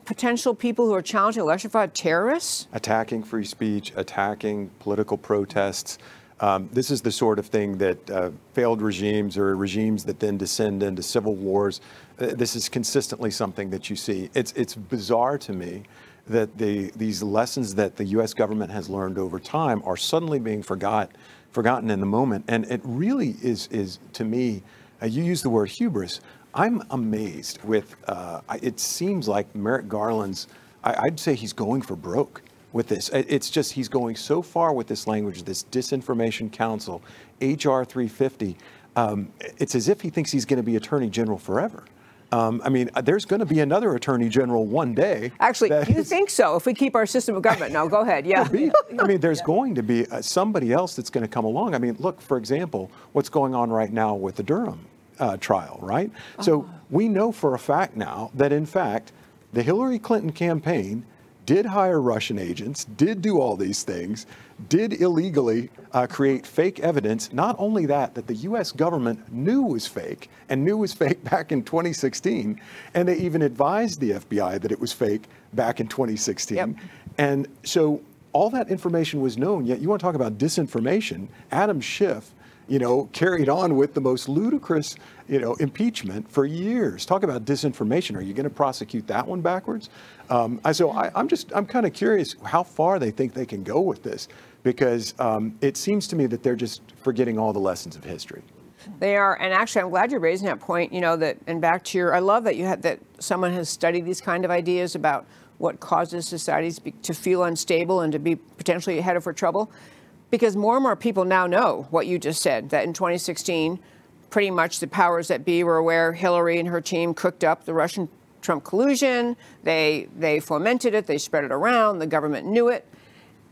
Speaker 2: potential people who are challenging election fraud terrorists?
Speaker 4: Attacking free speech, attacking political protests. Um, this is the sort of thing that uh, failed regimes or regimes that then descend into civil wars. Uh, this is consistently something that you see. It's it's bizarre to me that the these lessons that the U.S. government has learned over time are suddenly being forgot forgotten in the moment, and it really is is to me. Uh, you use the word hubris. I'm amazed with. Uh, it seems like Merrick Garland's. I, I'd say he's going for broke with this. It's just he's going so far with this language, this disinformation council, HR 350. Um, it's as if he thinks he's going to be attorney general forever. Um, I mean, uh, there's going to be another attorney general one day.
Speaker 2: Actually, you is, think so? If we keep our system of government, now go ahead. Yeah.
Speaker 4: Be, I mean, there's yeah. going to be uh, somebody else that's going to come along. I mean, look, for example, what's going on right now with the Durham uh, trial, right? Oh. So we know for a fact now that, in fact, the Hillary Clinton campaign did hire Russian agents, did do all these things, did illegally uh, create fake evidence. Not only that, that the U.S. government knew was fake and knew was <laughs> fake back in 2016, and they even advised the FBI that it was fake back in 2016. Yep. And so all that information was known. Yet you want to talk about disinformation? Adam Schiff you know, carried on with the most ludicrous, you know, impeachment for years. Talk about disinformation. Are you going to prosecute that one backwards? Um, so I, am just, I'm kind of curious how far they think they can go with this, because um, it seems to me that they're just forgetting all the lessons of history.
Speaker 2: They are, and actually, I'm glad you're raising that point. You know that, and back to your, I love that you had that someone has studied these kind of ideas about what causes societies to feel unstable and to be potentially headed for trouble because more and more people now know what you just said that in 2016, pretty much the powers that be were aware Hillary and her team cooked up the Russian Trump collusion. They they fomented it. They spread it around. The government knew it.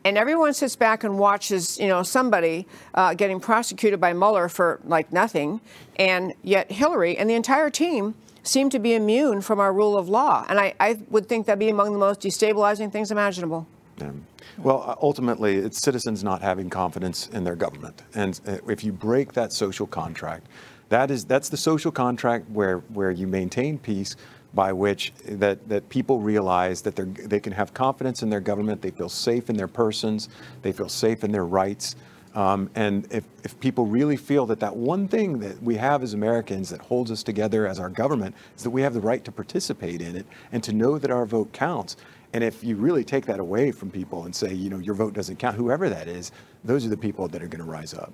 Speaker 2: And everyone sits back and watches, you know, somebody uh, getting prosecuted by Mueller for like nothing, and yet Hillary and the entire team seem to be immune from our rule of law. And I, I would think that'd be among the most destabilizing things imaginable.
Speaker 4: Yeah. Well, uh, ultimately, it's citizens not having confidence in their government, and uh, if you break that social contract, that is that's the social contract where where you maintain peace, by which that that people realize that they they can have confidence in their government, they feel safe in their persons, they feel safe in their rights. Um, and if, if people really feel that that one thing that we have as Americans that holds us together as our government is that we have the right to participate in it and to know that our vote counts, and if you really take that away from people and say, you know, your vote doesn't count, whoever that is, those are the people that are going to rise up.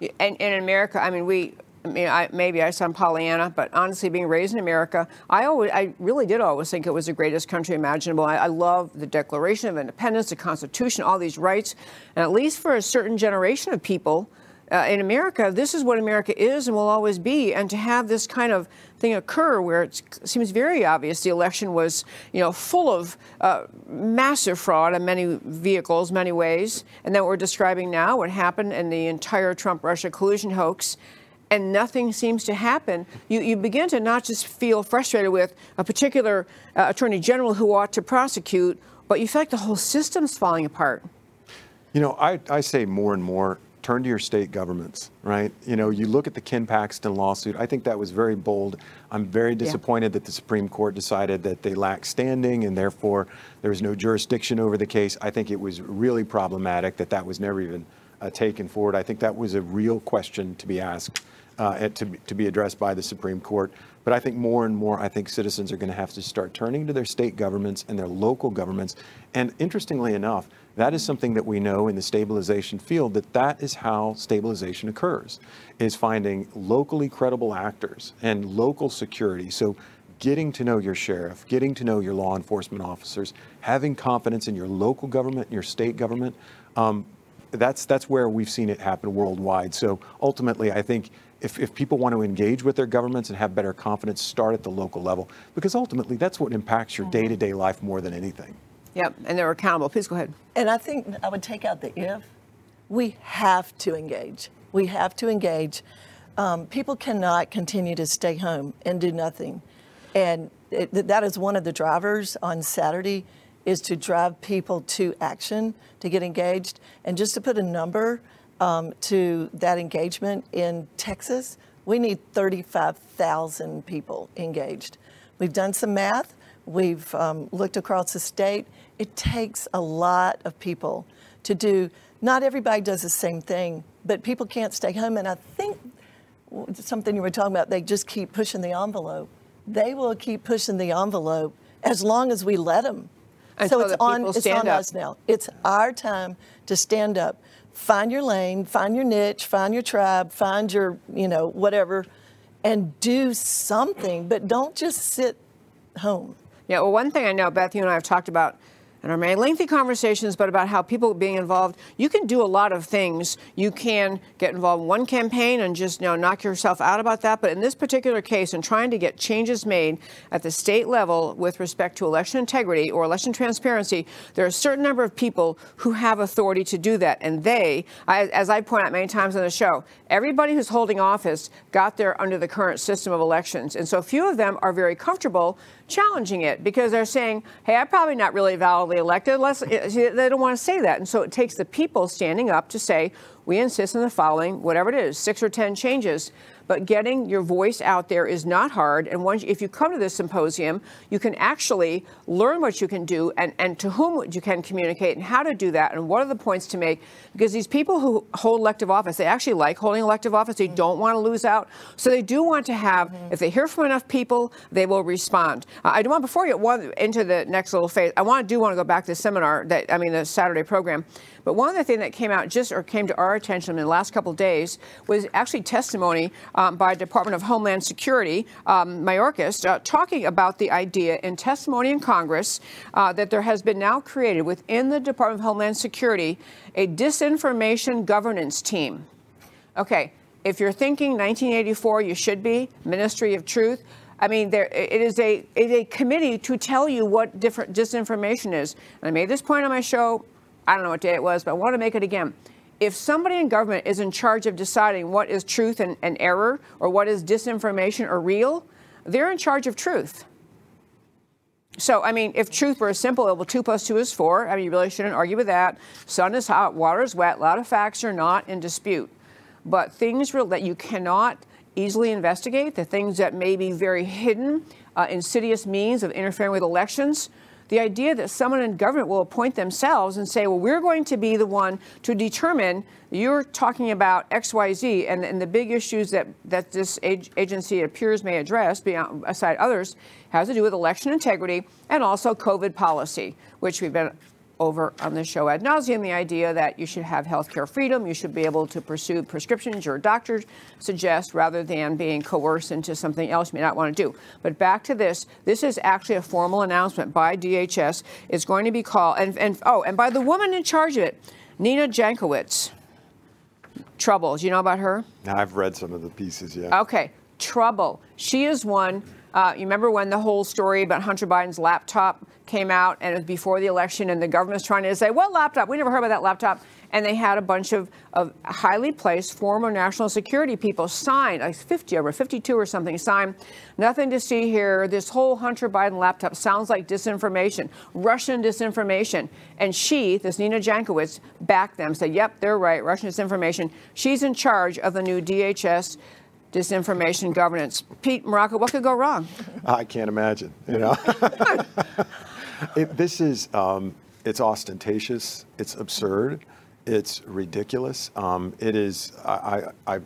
Speaker 2: And, and in America, I mean, we, I mean, I, maybe I sound Pollyanna, but honestly, being raised in America, I always, I really did always think it was the greatest country imaginable. I, I love the Declaration of Independence, the Constitution, all these rights, and at least for a certain generation of people, uh, in America, this is what America is and will always be. And to have this kind of thing occur where it seems very obvious the election was, you know, full of uh, massive fraud in many vehicles, many ways, and then what we're describing now, what happened in the entire Trump-Russia collusion hoax, and nothing seems to happen, you, you begin to not just feel frustrated with a particular uh, attorney general who ought to prosecute, but you feel like the whole system's falling apart.
Speaker 4: You know, I, I say more and more turn to your state governments, right? You know, you look at the Ken Paxton lawsuit. I think that was very bold. I'm very disappointed yeah. that the Supreme Court decided that they lack standing and therefore there was no jurisdiction over the case. I think it was really problematic that that was never even uh, taken forward. I think that was a real question to be asked uh, to, to be addressed by the Supreme Court. But I think more and more, I think citizens are going to have to start turning to their state governments and their local governments. And interestingly enough, that is something that we know in the stabilization field that that is how stabilization occurs, is finding locally credible actors and local security. So getting to know your sheriff, getting to know your law enforcement officers, having confidence in your local government, your state government. Um, that's that's where we've seen it happen worldwide. So ultimately, I think if, if people want to engage with their governments and have better confidence, start at the local level because ultimately that's what impacts your day-to-day life more than anything.
Speaker 2: Yep, and they're accountable. Please go ahead.
Speaker 3: And I think I would take out the if. We have to engage. We have to engage. Um, people cannot continue to stay home and do nothing. And it, that is one of the drivers on Saturday is to drive people to action, to get engaged. And just to put a number um, to that engagement in Texas, we need 35,000 people engaged. We've done some math. We've um, looked across the state. It takes a lot of people to do. Not everybody does the same thing, but people can't stay home. And I think something you were talking about, they just keep pushing the envelope. They will keep pushing the envelope as long as we let them.
Speaker 2: Until
Speaker 3: so it's on, it's on
Speaker 2: up.
Speaker 3: us now. It's our time to stand up. Find your lane, find your niche, find your tribe, find your, you know, whatever, and do something. But don't just sit home.
Speaker 2: Yeah, well, one thing I know, Beth, you and I have talked about in our many lengthy conversations, but about how people being involved, you can do a lot of things. You can get involved in one campaign and just you know knock yourself out about that. But in this particular case, in trying to get changes made at the state level with respect to election integrity or election transparency, there are a certain number of people who have authority to do that, and they, as I point out many times on the show, everybody who's holding office got there under the current system of elections, and so few of them are very comfortable challenging it because they're saying, hey, I'm probably not really validly elected. Let's, eh, they don't want to say that. And so it takes the people standing up to say, we insist on the following, whatever it is, six or 10 changes. But getting your voice out there is not hard. And once, if you come to this symposium, you can actually learn what you can do and, and to whom you can communicate and how to do that and what are the points to make. Because these people who hold elective office, they actually like holding elective office. They don't want to lose out. So they do want to have, if they hear from enough people, they will respond. Uh, I do want, before you get one, into the next little phase, I want to do want to go back to the seminar, that I mean, the Saturday program. But one other thing that came out just or came to our attention in the last couple of days was actually testimony um, by Department of Homeland Security, um, Mayorkas, uh, talking about the idea in testimony in Congress uh, that there has been now created within the Department of Homeland Security a disinformation governance team. Okay, if you're thinking 1984, you should be Ministry of Truth. I mean, there it is a it is a committee to tell you what different disinformation is. And I made this point on my show. I don't know what day it was, but I want to make it again. If somebody in government is in charge of deciding what is truth and, and error, or what is disinformation or real, they're in charge of truth. So, I mean, if truth were as simple, well, two plus two is four. I mean, you really shouldn't argue with that. Sun is hot, water is wet. A lot of facts are not in dispute. But things that you cannot easily investigate, the things that may be very hidden, uh, insidious means of interfering with elections, the idea that someone in government will appoint themselves and say, well, we're going to be the one to determine you're talking about XYZ and, and the big issues that, that this ag- agency appears may address, beyond, aside others, has to do with election integrity and also COVID policy, which we've been over on the show ad nauseum the idea that you should have healthcare freedom, you should be able to pursue prescriptions your doctor suggests rather than being coerced into something else you may not want to do. But back to this, this is actually a formal announcement by DHS. It's going to be called, and, and oh, and by the woman in charge of it, Nina Jankowicz. Troubles, you know about her?
Speaker 4: I've read some of the pieces, yeah.
Speaker 2: Okay, trouble. She is one. Uh, you remember when the whole story about Hunter Biden's laptop came out, and it was before the election, and the government was trying to say, "What laptop? We never heard about that laptop." And they had a bunch of, of highly placed former national security people sign, like 50 over 52 or something, sign. Nothing to see here. This whole Hunter Biden laptop sounds like disinformation, Russian disinformation. And she, this Nina Jankowicz, backed them, said, "Yep, they're right, Russian disinformation." She's in charge of the new DHS disinformation governance. Pete Marocco, what could go wrong?
Speaker 4: I can't imagine. You know, <laughs> it, this is um, it's ostentatious, it's absurd, it's ridiculous. Um, it is. I, I, I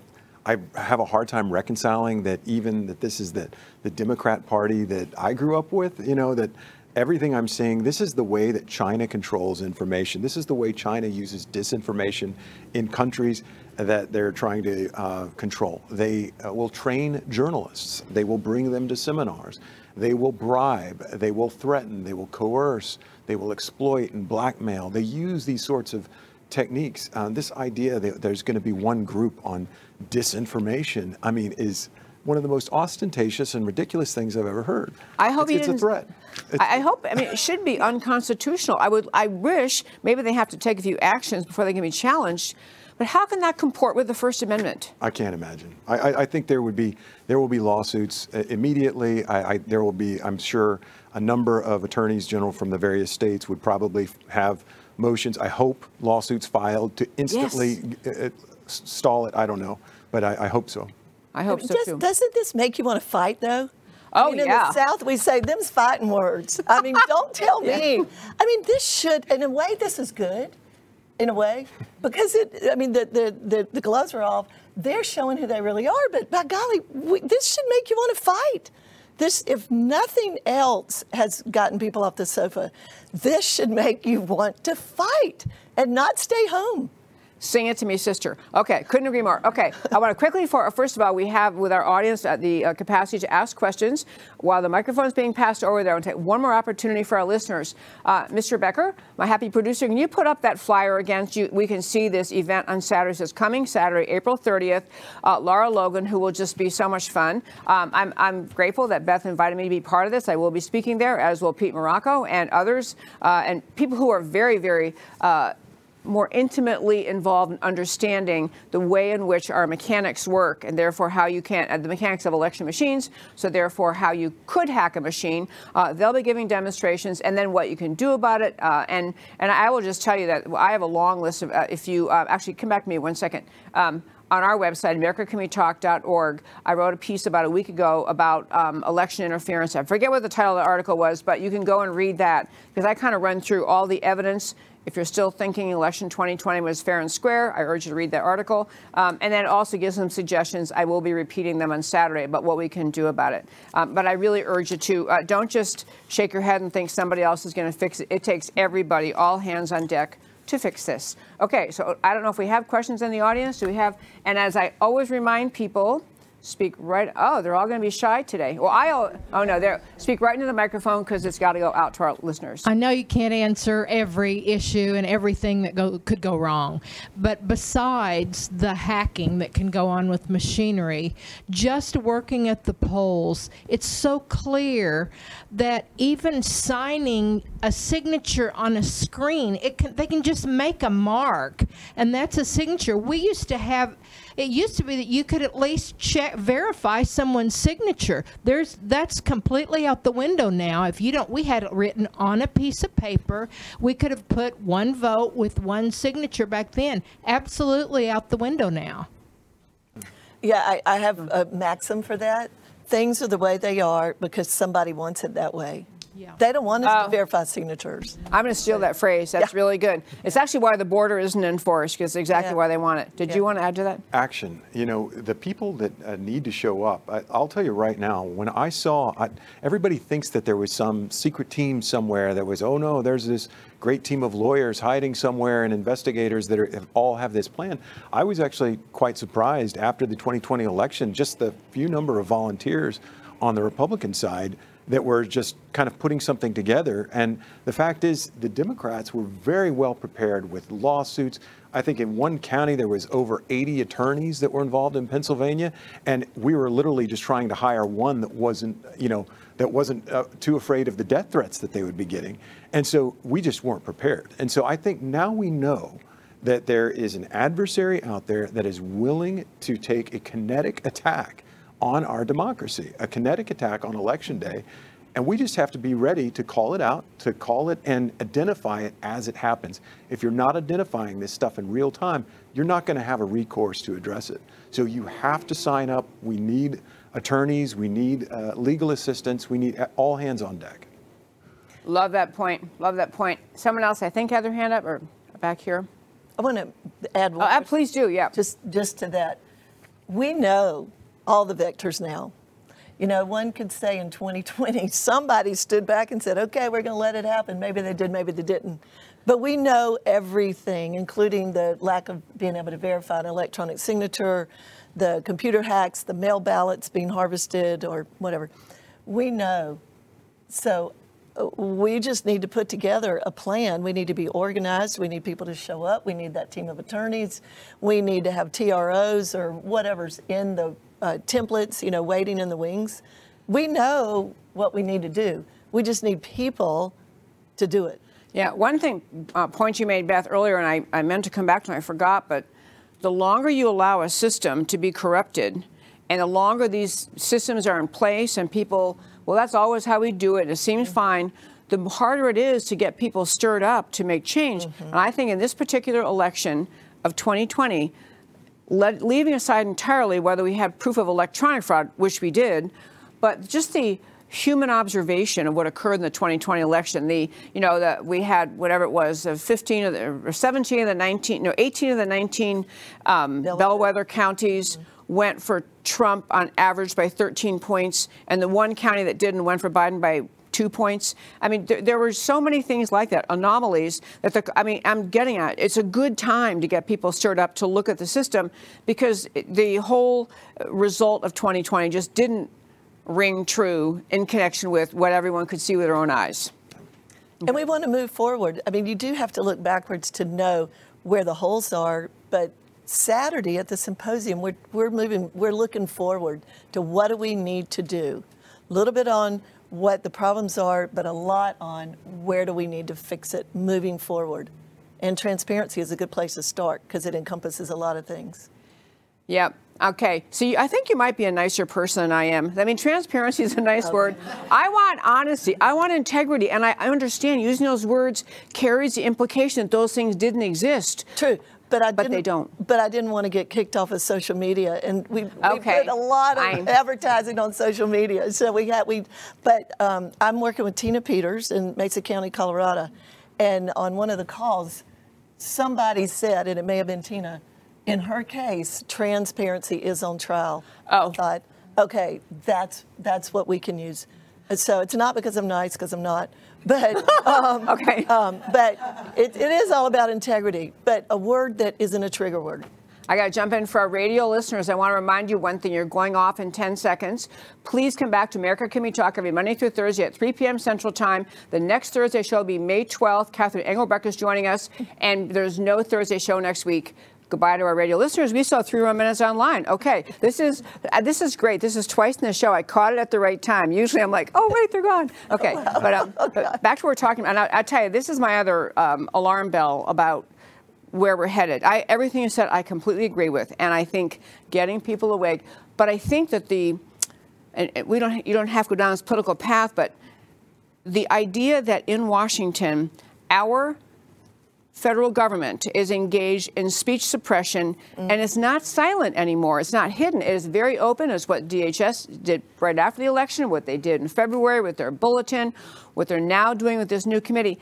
Speaker 4: I have a hard time reconciling that even that this is the, the Democrat Party that I grew up with, you know, that everything I'm seeing, this is the way that China controls information. This is the way China uses disinformation in countries that they're trying to uh, control. They uh, will train journalists, they will bring them to seminars, they will bribe, they will threaten, they will coerce, they will exploit and blackmail. They use these sorts of techniques. Uh, this idea that there's going to be one group on disinformation, I mean, is one of the most ostentatious and ridiculous things I've ever heard.
Speaker 2: I hope
Speaker 4: it's, it's a threat. It's-
Speaker 2: I I hope. I mean, it should be unconstitutional. I would. I wish maybe they have to take a few actions before they can be challenged. But how can that comport with the First Amendment?
Speaker 4: I can't imagine. I, I, I think there would be there will be lawsuits uh, immediately. I, I, there will be, I'm sure, a number of attorneys general from the various states would probably have motions. I hope lawsuits filed to instantly uh, uh, s- stall it. I don't know, but I, I hope so.
Speaker 2: I hope so
Speaker 3: Does,
Speaker 2: too.
Speaker 3: doesn't this make you want to fight, though?
Speaker 2: Oh,
Speaker 3: I mean, in the South, we say them's fighting words. I mean, don't <laughs> tell me. I mean, this should, in a way, this is good, in a way, because it. I mean, the the the, the gloves are off. They're showing who they really are. But by golly, we, this should make you want to fight. This, if nothing else has gotten people off the sofa, this should make you want to fight and not stay home.
Speaker 2: Sing it to me, sister. Okay, couldn't agree more. Okay, I want to quickly, for, first of all, we have with our audience the uh, capacity to ask questions. While the microphone is being passed over there, I want to take one more opportunity for our listeners. Uh, Mr. Becker, my happy producer, can you put up that flyer again? so you, we can see this event on Saturday. It's coming Saturday, April 30th. Uh, Lara Logan, who will just be so much fun. Um, I'm, I'm grateful that Beth invited me to be part of this. I will be speaking there, as will Pete Marocco and others, uh, and people who are very, very uh, more intimately involved in understanding the way in which our mechanics work and therefore how you can uh, the mechanics of election machines so therefore how you could hack a machine uh, they'll be giving demonstrations and then what you can do about it uh, and and i will just tell you that i have a long list of uh, if you uh, actually come back to me one second. Um, on our website, americacanwetalk.org, I wrote a piece about a week ago about um, election interference. I forget what the title of the article was, but you can go and read that because I kind of run through all the evidence. If you're still thinking election 2020 was fair and square, I urge you to read that article. Um, and then also gives some suggestions. I will be repeating them on Saturday about what we can do about it. Um, but I really urge you to uh, don't just shake your head and think somebody else is going to fix it. It takes everybody, all hands on deck to fix this. Okay, so I don't know if we have questions in the audience. Do we have? And as I always remind people, speak right. Oh, they're all going to be shy today. Well, I. Oh no, they're speak right into the microphone because it's got to go out to our listeners.
Speaker 5: I know you can't answer every issue and everything that go, could go wrong, but besides the hacking that can go on with machinery, just working at the polls, it's so clear that even signing a signature on a screen, it can, they can just make a mark, and that's a signature. We used to have. It used to be that you could at least check verify someone's signature. There's that's completely out the window now. If you don't we had it written on a piece of paper. We could have put one vote with one signature back then. Absolutely out the window now.
Speaker 3: Yeah, I, I have a maxim for that. Things are the way they are because somebody wants it that way.
Speaker 5: Yeah.
Speaker 3: They don't want us
Speaker 2: Oh.
Speaker 3: to verify signatures.
Speaker 2: I'm going to steal that phrase. That's
Speaker 3: Yeah.
Speaker 2: really good. It's actually why the border isn't enforced because exactly
Speaker 3: Yeah.
Speaker 2: why they want it. Did
Speaker 3: Yeah.
Speaker 2: you want to add to that?
Speaker 4: action. You know, the people that uh, need to show up. I, I'll tell you right now, when I saw, I, everybody thinks that there was some secret team somewhere that was, oh no, there's this great team of lawyers hiding somewhere and investigators that are, have, all have this plan. I was actually quite surprised after the 2020 election, just the few number of volunteers on the Republican side that were just kind of putting something together. And the fact is, the Democrats were very well prepared with lawsuits. I think in one county there was over 80 attorneys that were involved in Pennsylvania, and we were literally just trying to hire one that wasn't, you know, that wasn't uh, too afraid of the death threats that they would be getting. And so we just weren't prepared. And so I think now we know that there is an adversary out there that is willing to take a kinetic attack on our democracy, a kinetic attack on election day. And we just have to be ready to call it out, to call it and identify it as it happens. If you're not identifying this stuff in real time, you're not going to have a recourse to address it. So you have to sign up. We need attorneys, we need uh, legal assistance, we need all hands on deck.
Speaker 2: Love that point. Love that point. Someone else, I think, had their hand up or back here.
Speaker 3: I want to add one.
Speaker 2: uh,
Speaker 3: more
Speaker 2: please do. Yeah.
Speaker 3: just just to that. we know all the vectors now. You know, one could say in 2020, <laughs> somebody stood back and said, okay, we're going to let it happen. Maybe they did, maybe they didn't. But we know everything, including the lack of being able to verify an electronic signature, the computer hacks, the mail ballots being harvested, or whatever. We know. So uh, we just need to put together a plan. We need to be organized. We need people to show up. We need that team of attorneys. We need to have TROs or whatever's in the uh, templates, you know, waiting in the wings. We know what we need to do. We just need people to do it.
Speaker 2: Yeah, one thing, uh, point you made, Beth, earlier, and I, I meant to come back to, and I forgot, but the longer you allow a system to be corrupted, and the longer these systems are in place, and people, well, that's always how we do it, it seems fine, the harder it is to get people stirred up to make change. And I think in this particular election of 2020, let, leaving aside entirely whether we had proof of electronic fraud, which we did, but just the human observation of what occurred in the 2020 election. The you know that we had whatever it was, uh, 15 of the or 17 of the 19, no 18 of the 19 um,
Speaker 3: Bellwether.
Speaker 2: bellwether counties went for Trump on average by 13 points, and the one county that didn't went for Biden by two points. I mean, there, there were so many things like that, anomalies that the, I mean, I'm getting at. It's a good time to get people stirred up to look at the system because the whole uh, result of 2020 just didn't ring true in connection with what everyone could see with their own eyes.
Speaker 3: And we want to move forward. I mean, you do have to look backwards to know where the holes are, but Saturday at the symposium, we're, we're moving, we're looking forward to what do we need to do. A little bit on what the problems are, but a lot on where do we need to fix it moving forward. And transparency is a good place to start because it encompasses a lot of things.
Speaker 2: Yep. Okay. So you, I think you might be a nicer person than I am. I mean, transparency is a nice word. I want honesty. I want integrity. And I, I understand using those words carries the implication that those things didn't exist.
Speaker 3: True, but I
Speaker 2: But they
Speaker 3: didn't-
Speaker 2: don't.
Speaker 3: But I didn't want to get kicked off of social media, and we, we
Speaker 2: Okay,
Speaker 3: put a lot of
Speaker 2: fine.
Speaker 3: advertising on social media. So we had we, but um, I'm working with Tina Peters in Mesa County, Colorado, and on one of the calls, somebody said, and it may have been Tina, in her case, transparency is on trial.
Speaker 2: Oh.
Speaker 3: I thought, okay, that's that's what we can use. So it's not because I'm nice, because I'm not, but <laughs> um,
Speaker 2: Okay.
Speaker 3: um, but it, it is all about integrity. But a word that isn't a trigger word.
Speaker 2: I got to jump in for our radio listeners. I want to remind you one thing. You're going off in 10 seconds. Please come back to America Can We Talk every Monday through Thursday at 3 p.m. Central Time. The next Thursday show will be May 12th. Catherine Engelbrecht is joining us, and there's no Thursday show next week. Goodbye to our radio listeners. We saw three more minutes online. Okay, this is uh, this is great. This is twice in the show. I caught it at the right time. Usually I'm like, oh wait, they're gone. Okay, but, um, <laughs> but back to what we're talking about. And I, I tell you, this is my other um, alarm bell about where we're headed. I, everything you said, I completely agree with, and I think getting people awake. But I think that the, and and we don't, you don't have to go down this political path, but the idea that in Washington, our federal government is engaged in speech suppression and it's not silent anymore. It's not hidden. It is very open. It's what DHS did right after the election, what they did in February with their bulletin, what they're now doing with this new committee.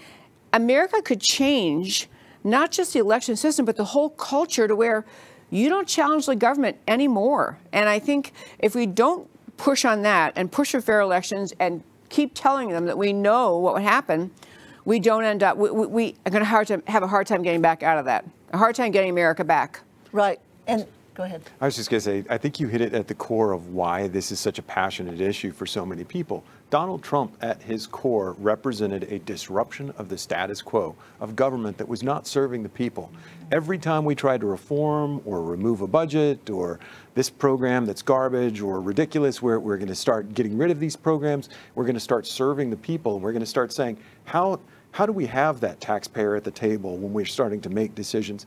Speaker 2: America could change not just the election system, but the whole culture to where you don't challenge the government anymore. And I think if we don't push on that and push for fair elections and keep telling them that we know what would happen, we don't end up, we, we, we are going to to have a hard time getting back out of that, a hard time getting America back.
Speaker 3: Right. And go ahead.
Speaker 4: I was just going to say, I think you hit it at the core of why this is such a passionate issue for so many people. Donald Trump, at his core, represented a disruption of the status quo of government that was not serving the people. Every time we tried to reform or remove a budget or this program that's garbage or ridiculous, we're, we're going to start getting rid of these programs. We're going to start serving the people. We're going to start saying, how, how do we have that taxpayer at the table when we're starting to make decisions?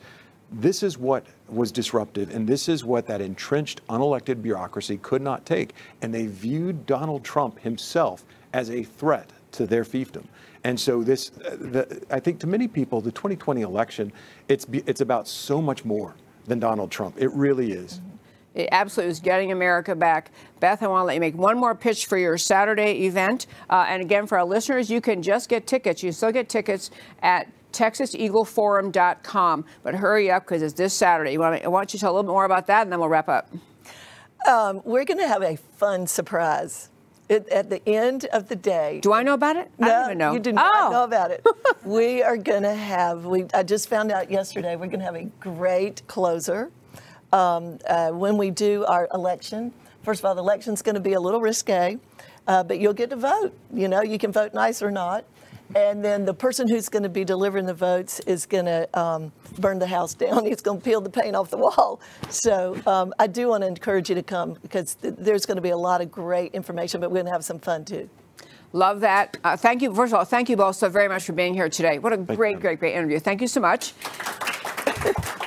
Speaker 4: This is what was disruptive, and this is what that entrenched, unelected bureaucracy could not take. And they viewed Donald Trump himself as a threat to their fiefdom. And so, this, the, I think, to many people, the 2020 election, it's, it's about so much more than Donald Trump. It really is.
Speaker 2: It absolutely is getting America back. Beth, I want to let you make one more pitch for your Saturday event. Uh, and again, for our listeners, you can just get tickets. You still get tickets at TexasEagleForum.com. But hurry up because it's this Saturday. You want I want you to tell a little bit more about that, and then we'll wrap up.
Speaker 3: Um, we're going to have a fun surprise it, at the end of the day.
Speaker 2: Do I know about it? I
Speaker 3: no,
Speaker 2: don't even know.
Speaker 3: you do not
Speaker 2: oh.
Speaker 3: know about it. we are going to have. We I just found out yesterday. We're going to have a great closer um, uh, when we do our election. First of all, the election's going to be a little risque, uh, but you'll get to vote. You know, you can vote nice or not. And then the person who's going to be delivering the votes is going to um, burn the house <laughs> down. He's going to peel the paint off the wall. So um, I do want to encourage you to come because th- there's going to be a lot of great information, but we're going to have some fun too.
Speaker 2: Love that. Uh, thank you. First of all, thank you both so very much for being here today. What a
Speaker 4: you,
Speaker 2: great,
Speaker 4: ma'am.
Speaker 2: great, great interview. Thank you so much. <laughs>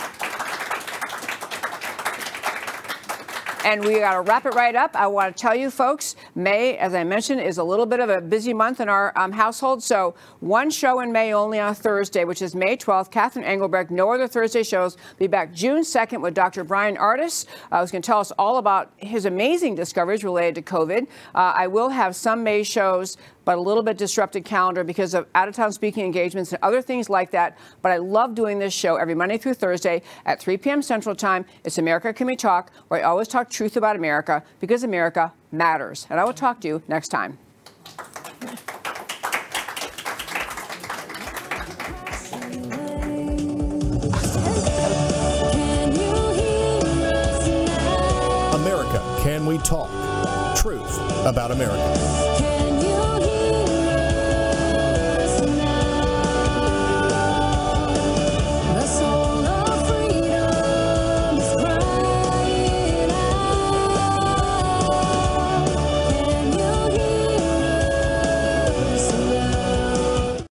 Speaker 2: And we got to wrap it right up. I want to tell you, folks, May, as I mentioned, is a little bit of a busy month in our um, household. So, one show in May only on Thursday, which is May 12th. Catherine Engelbrecht, no other Thursday shows. Be back June 2nd with Dr. Bryan Ardis, uh, who's going to tell us all about his amazing discoveries related to COVID. Uh, I will have some May shows but a little bit disrupted calendar because of out of town speaking engagements and other things like that. But I love doing this show every Monday through Thursday at 3 p.m. Central Time. It's America Can We Talk, where I always talk truth about America because America matters. And I will talk to you next time.
Speaker 6: America, can we talk? Truth about America.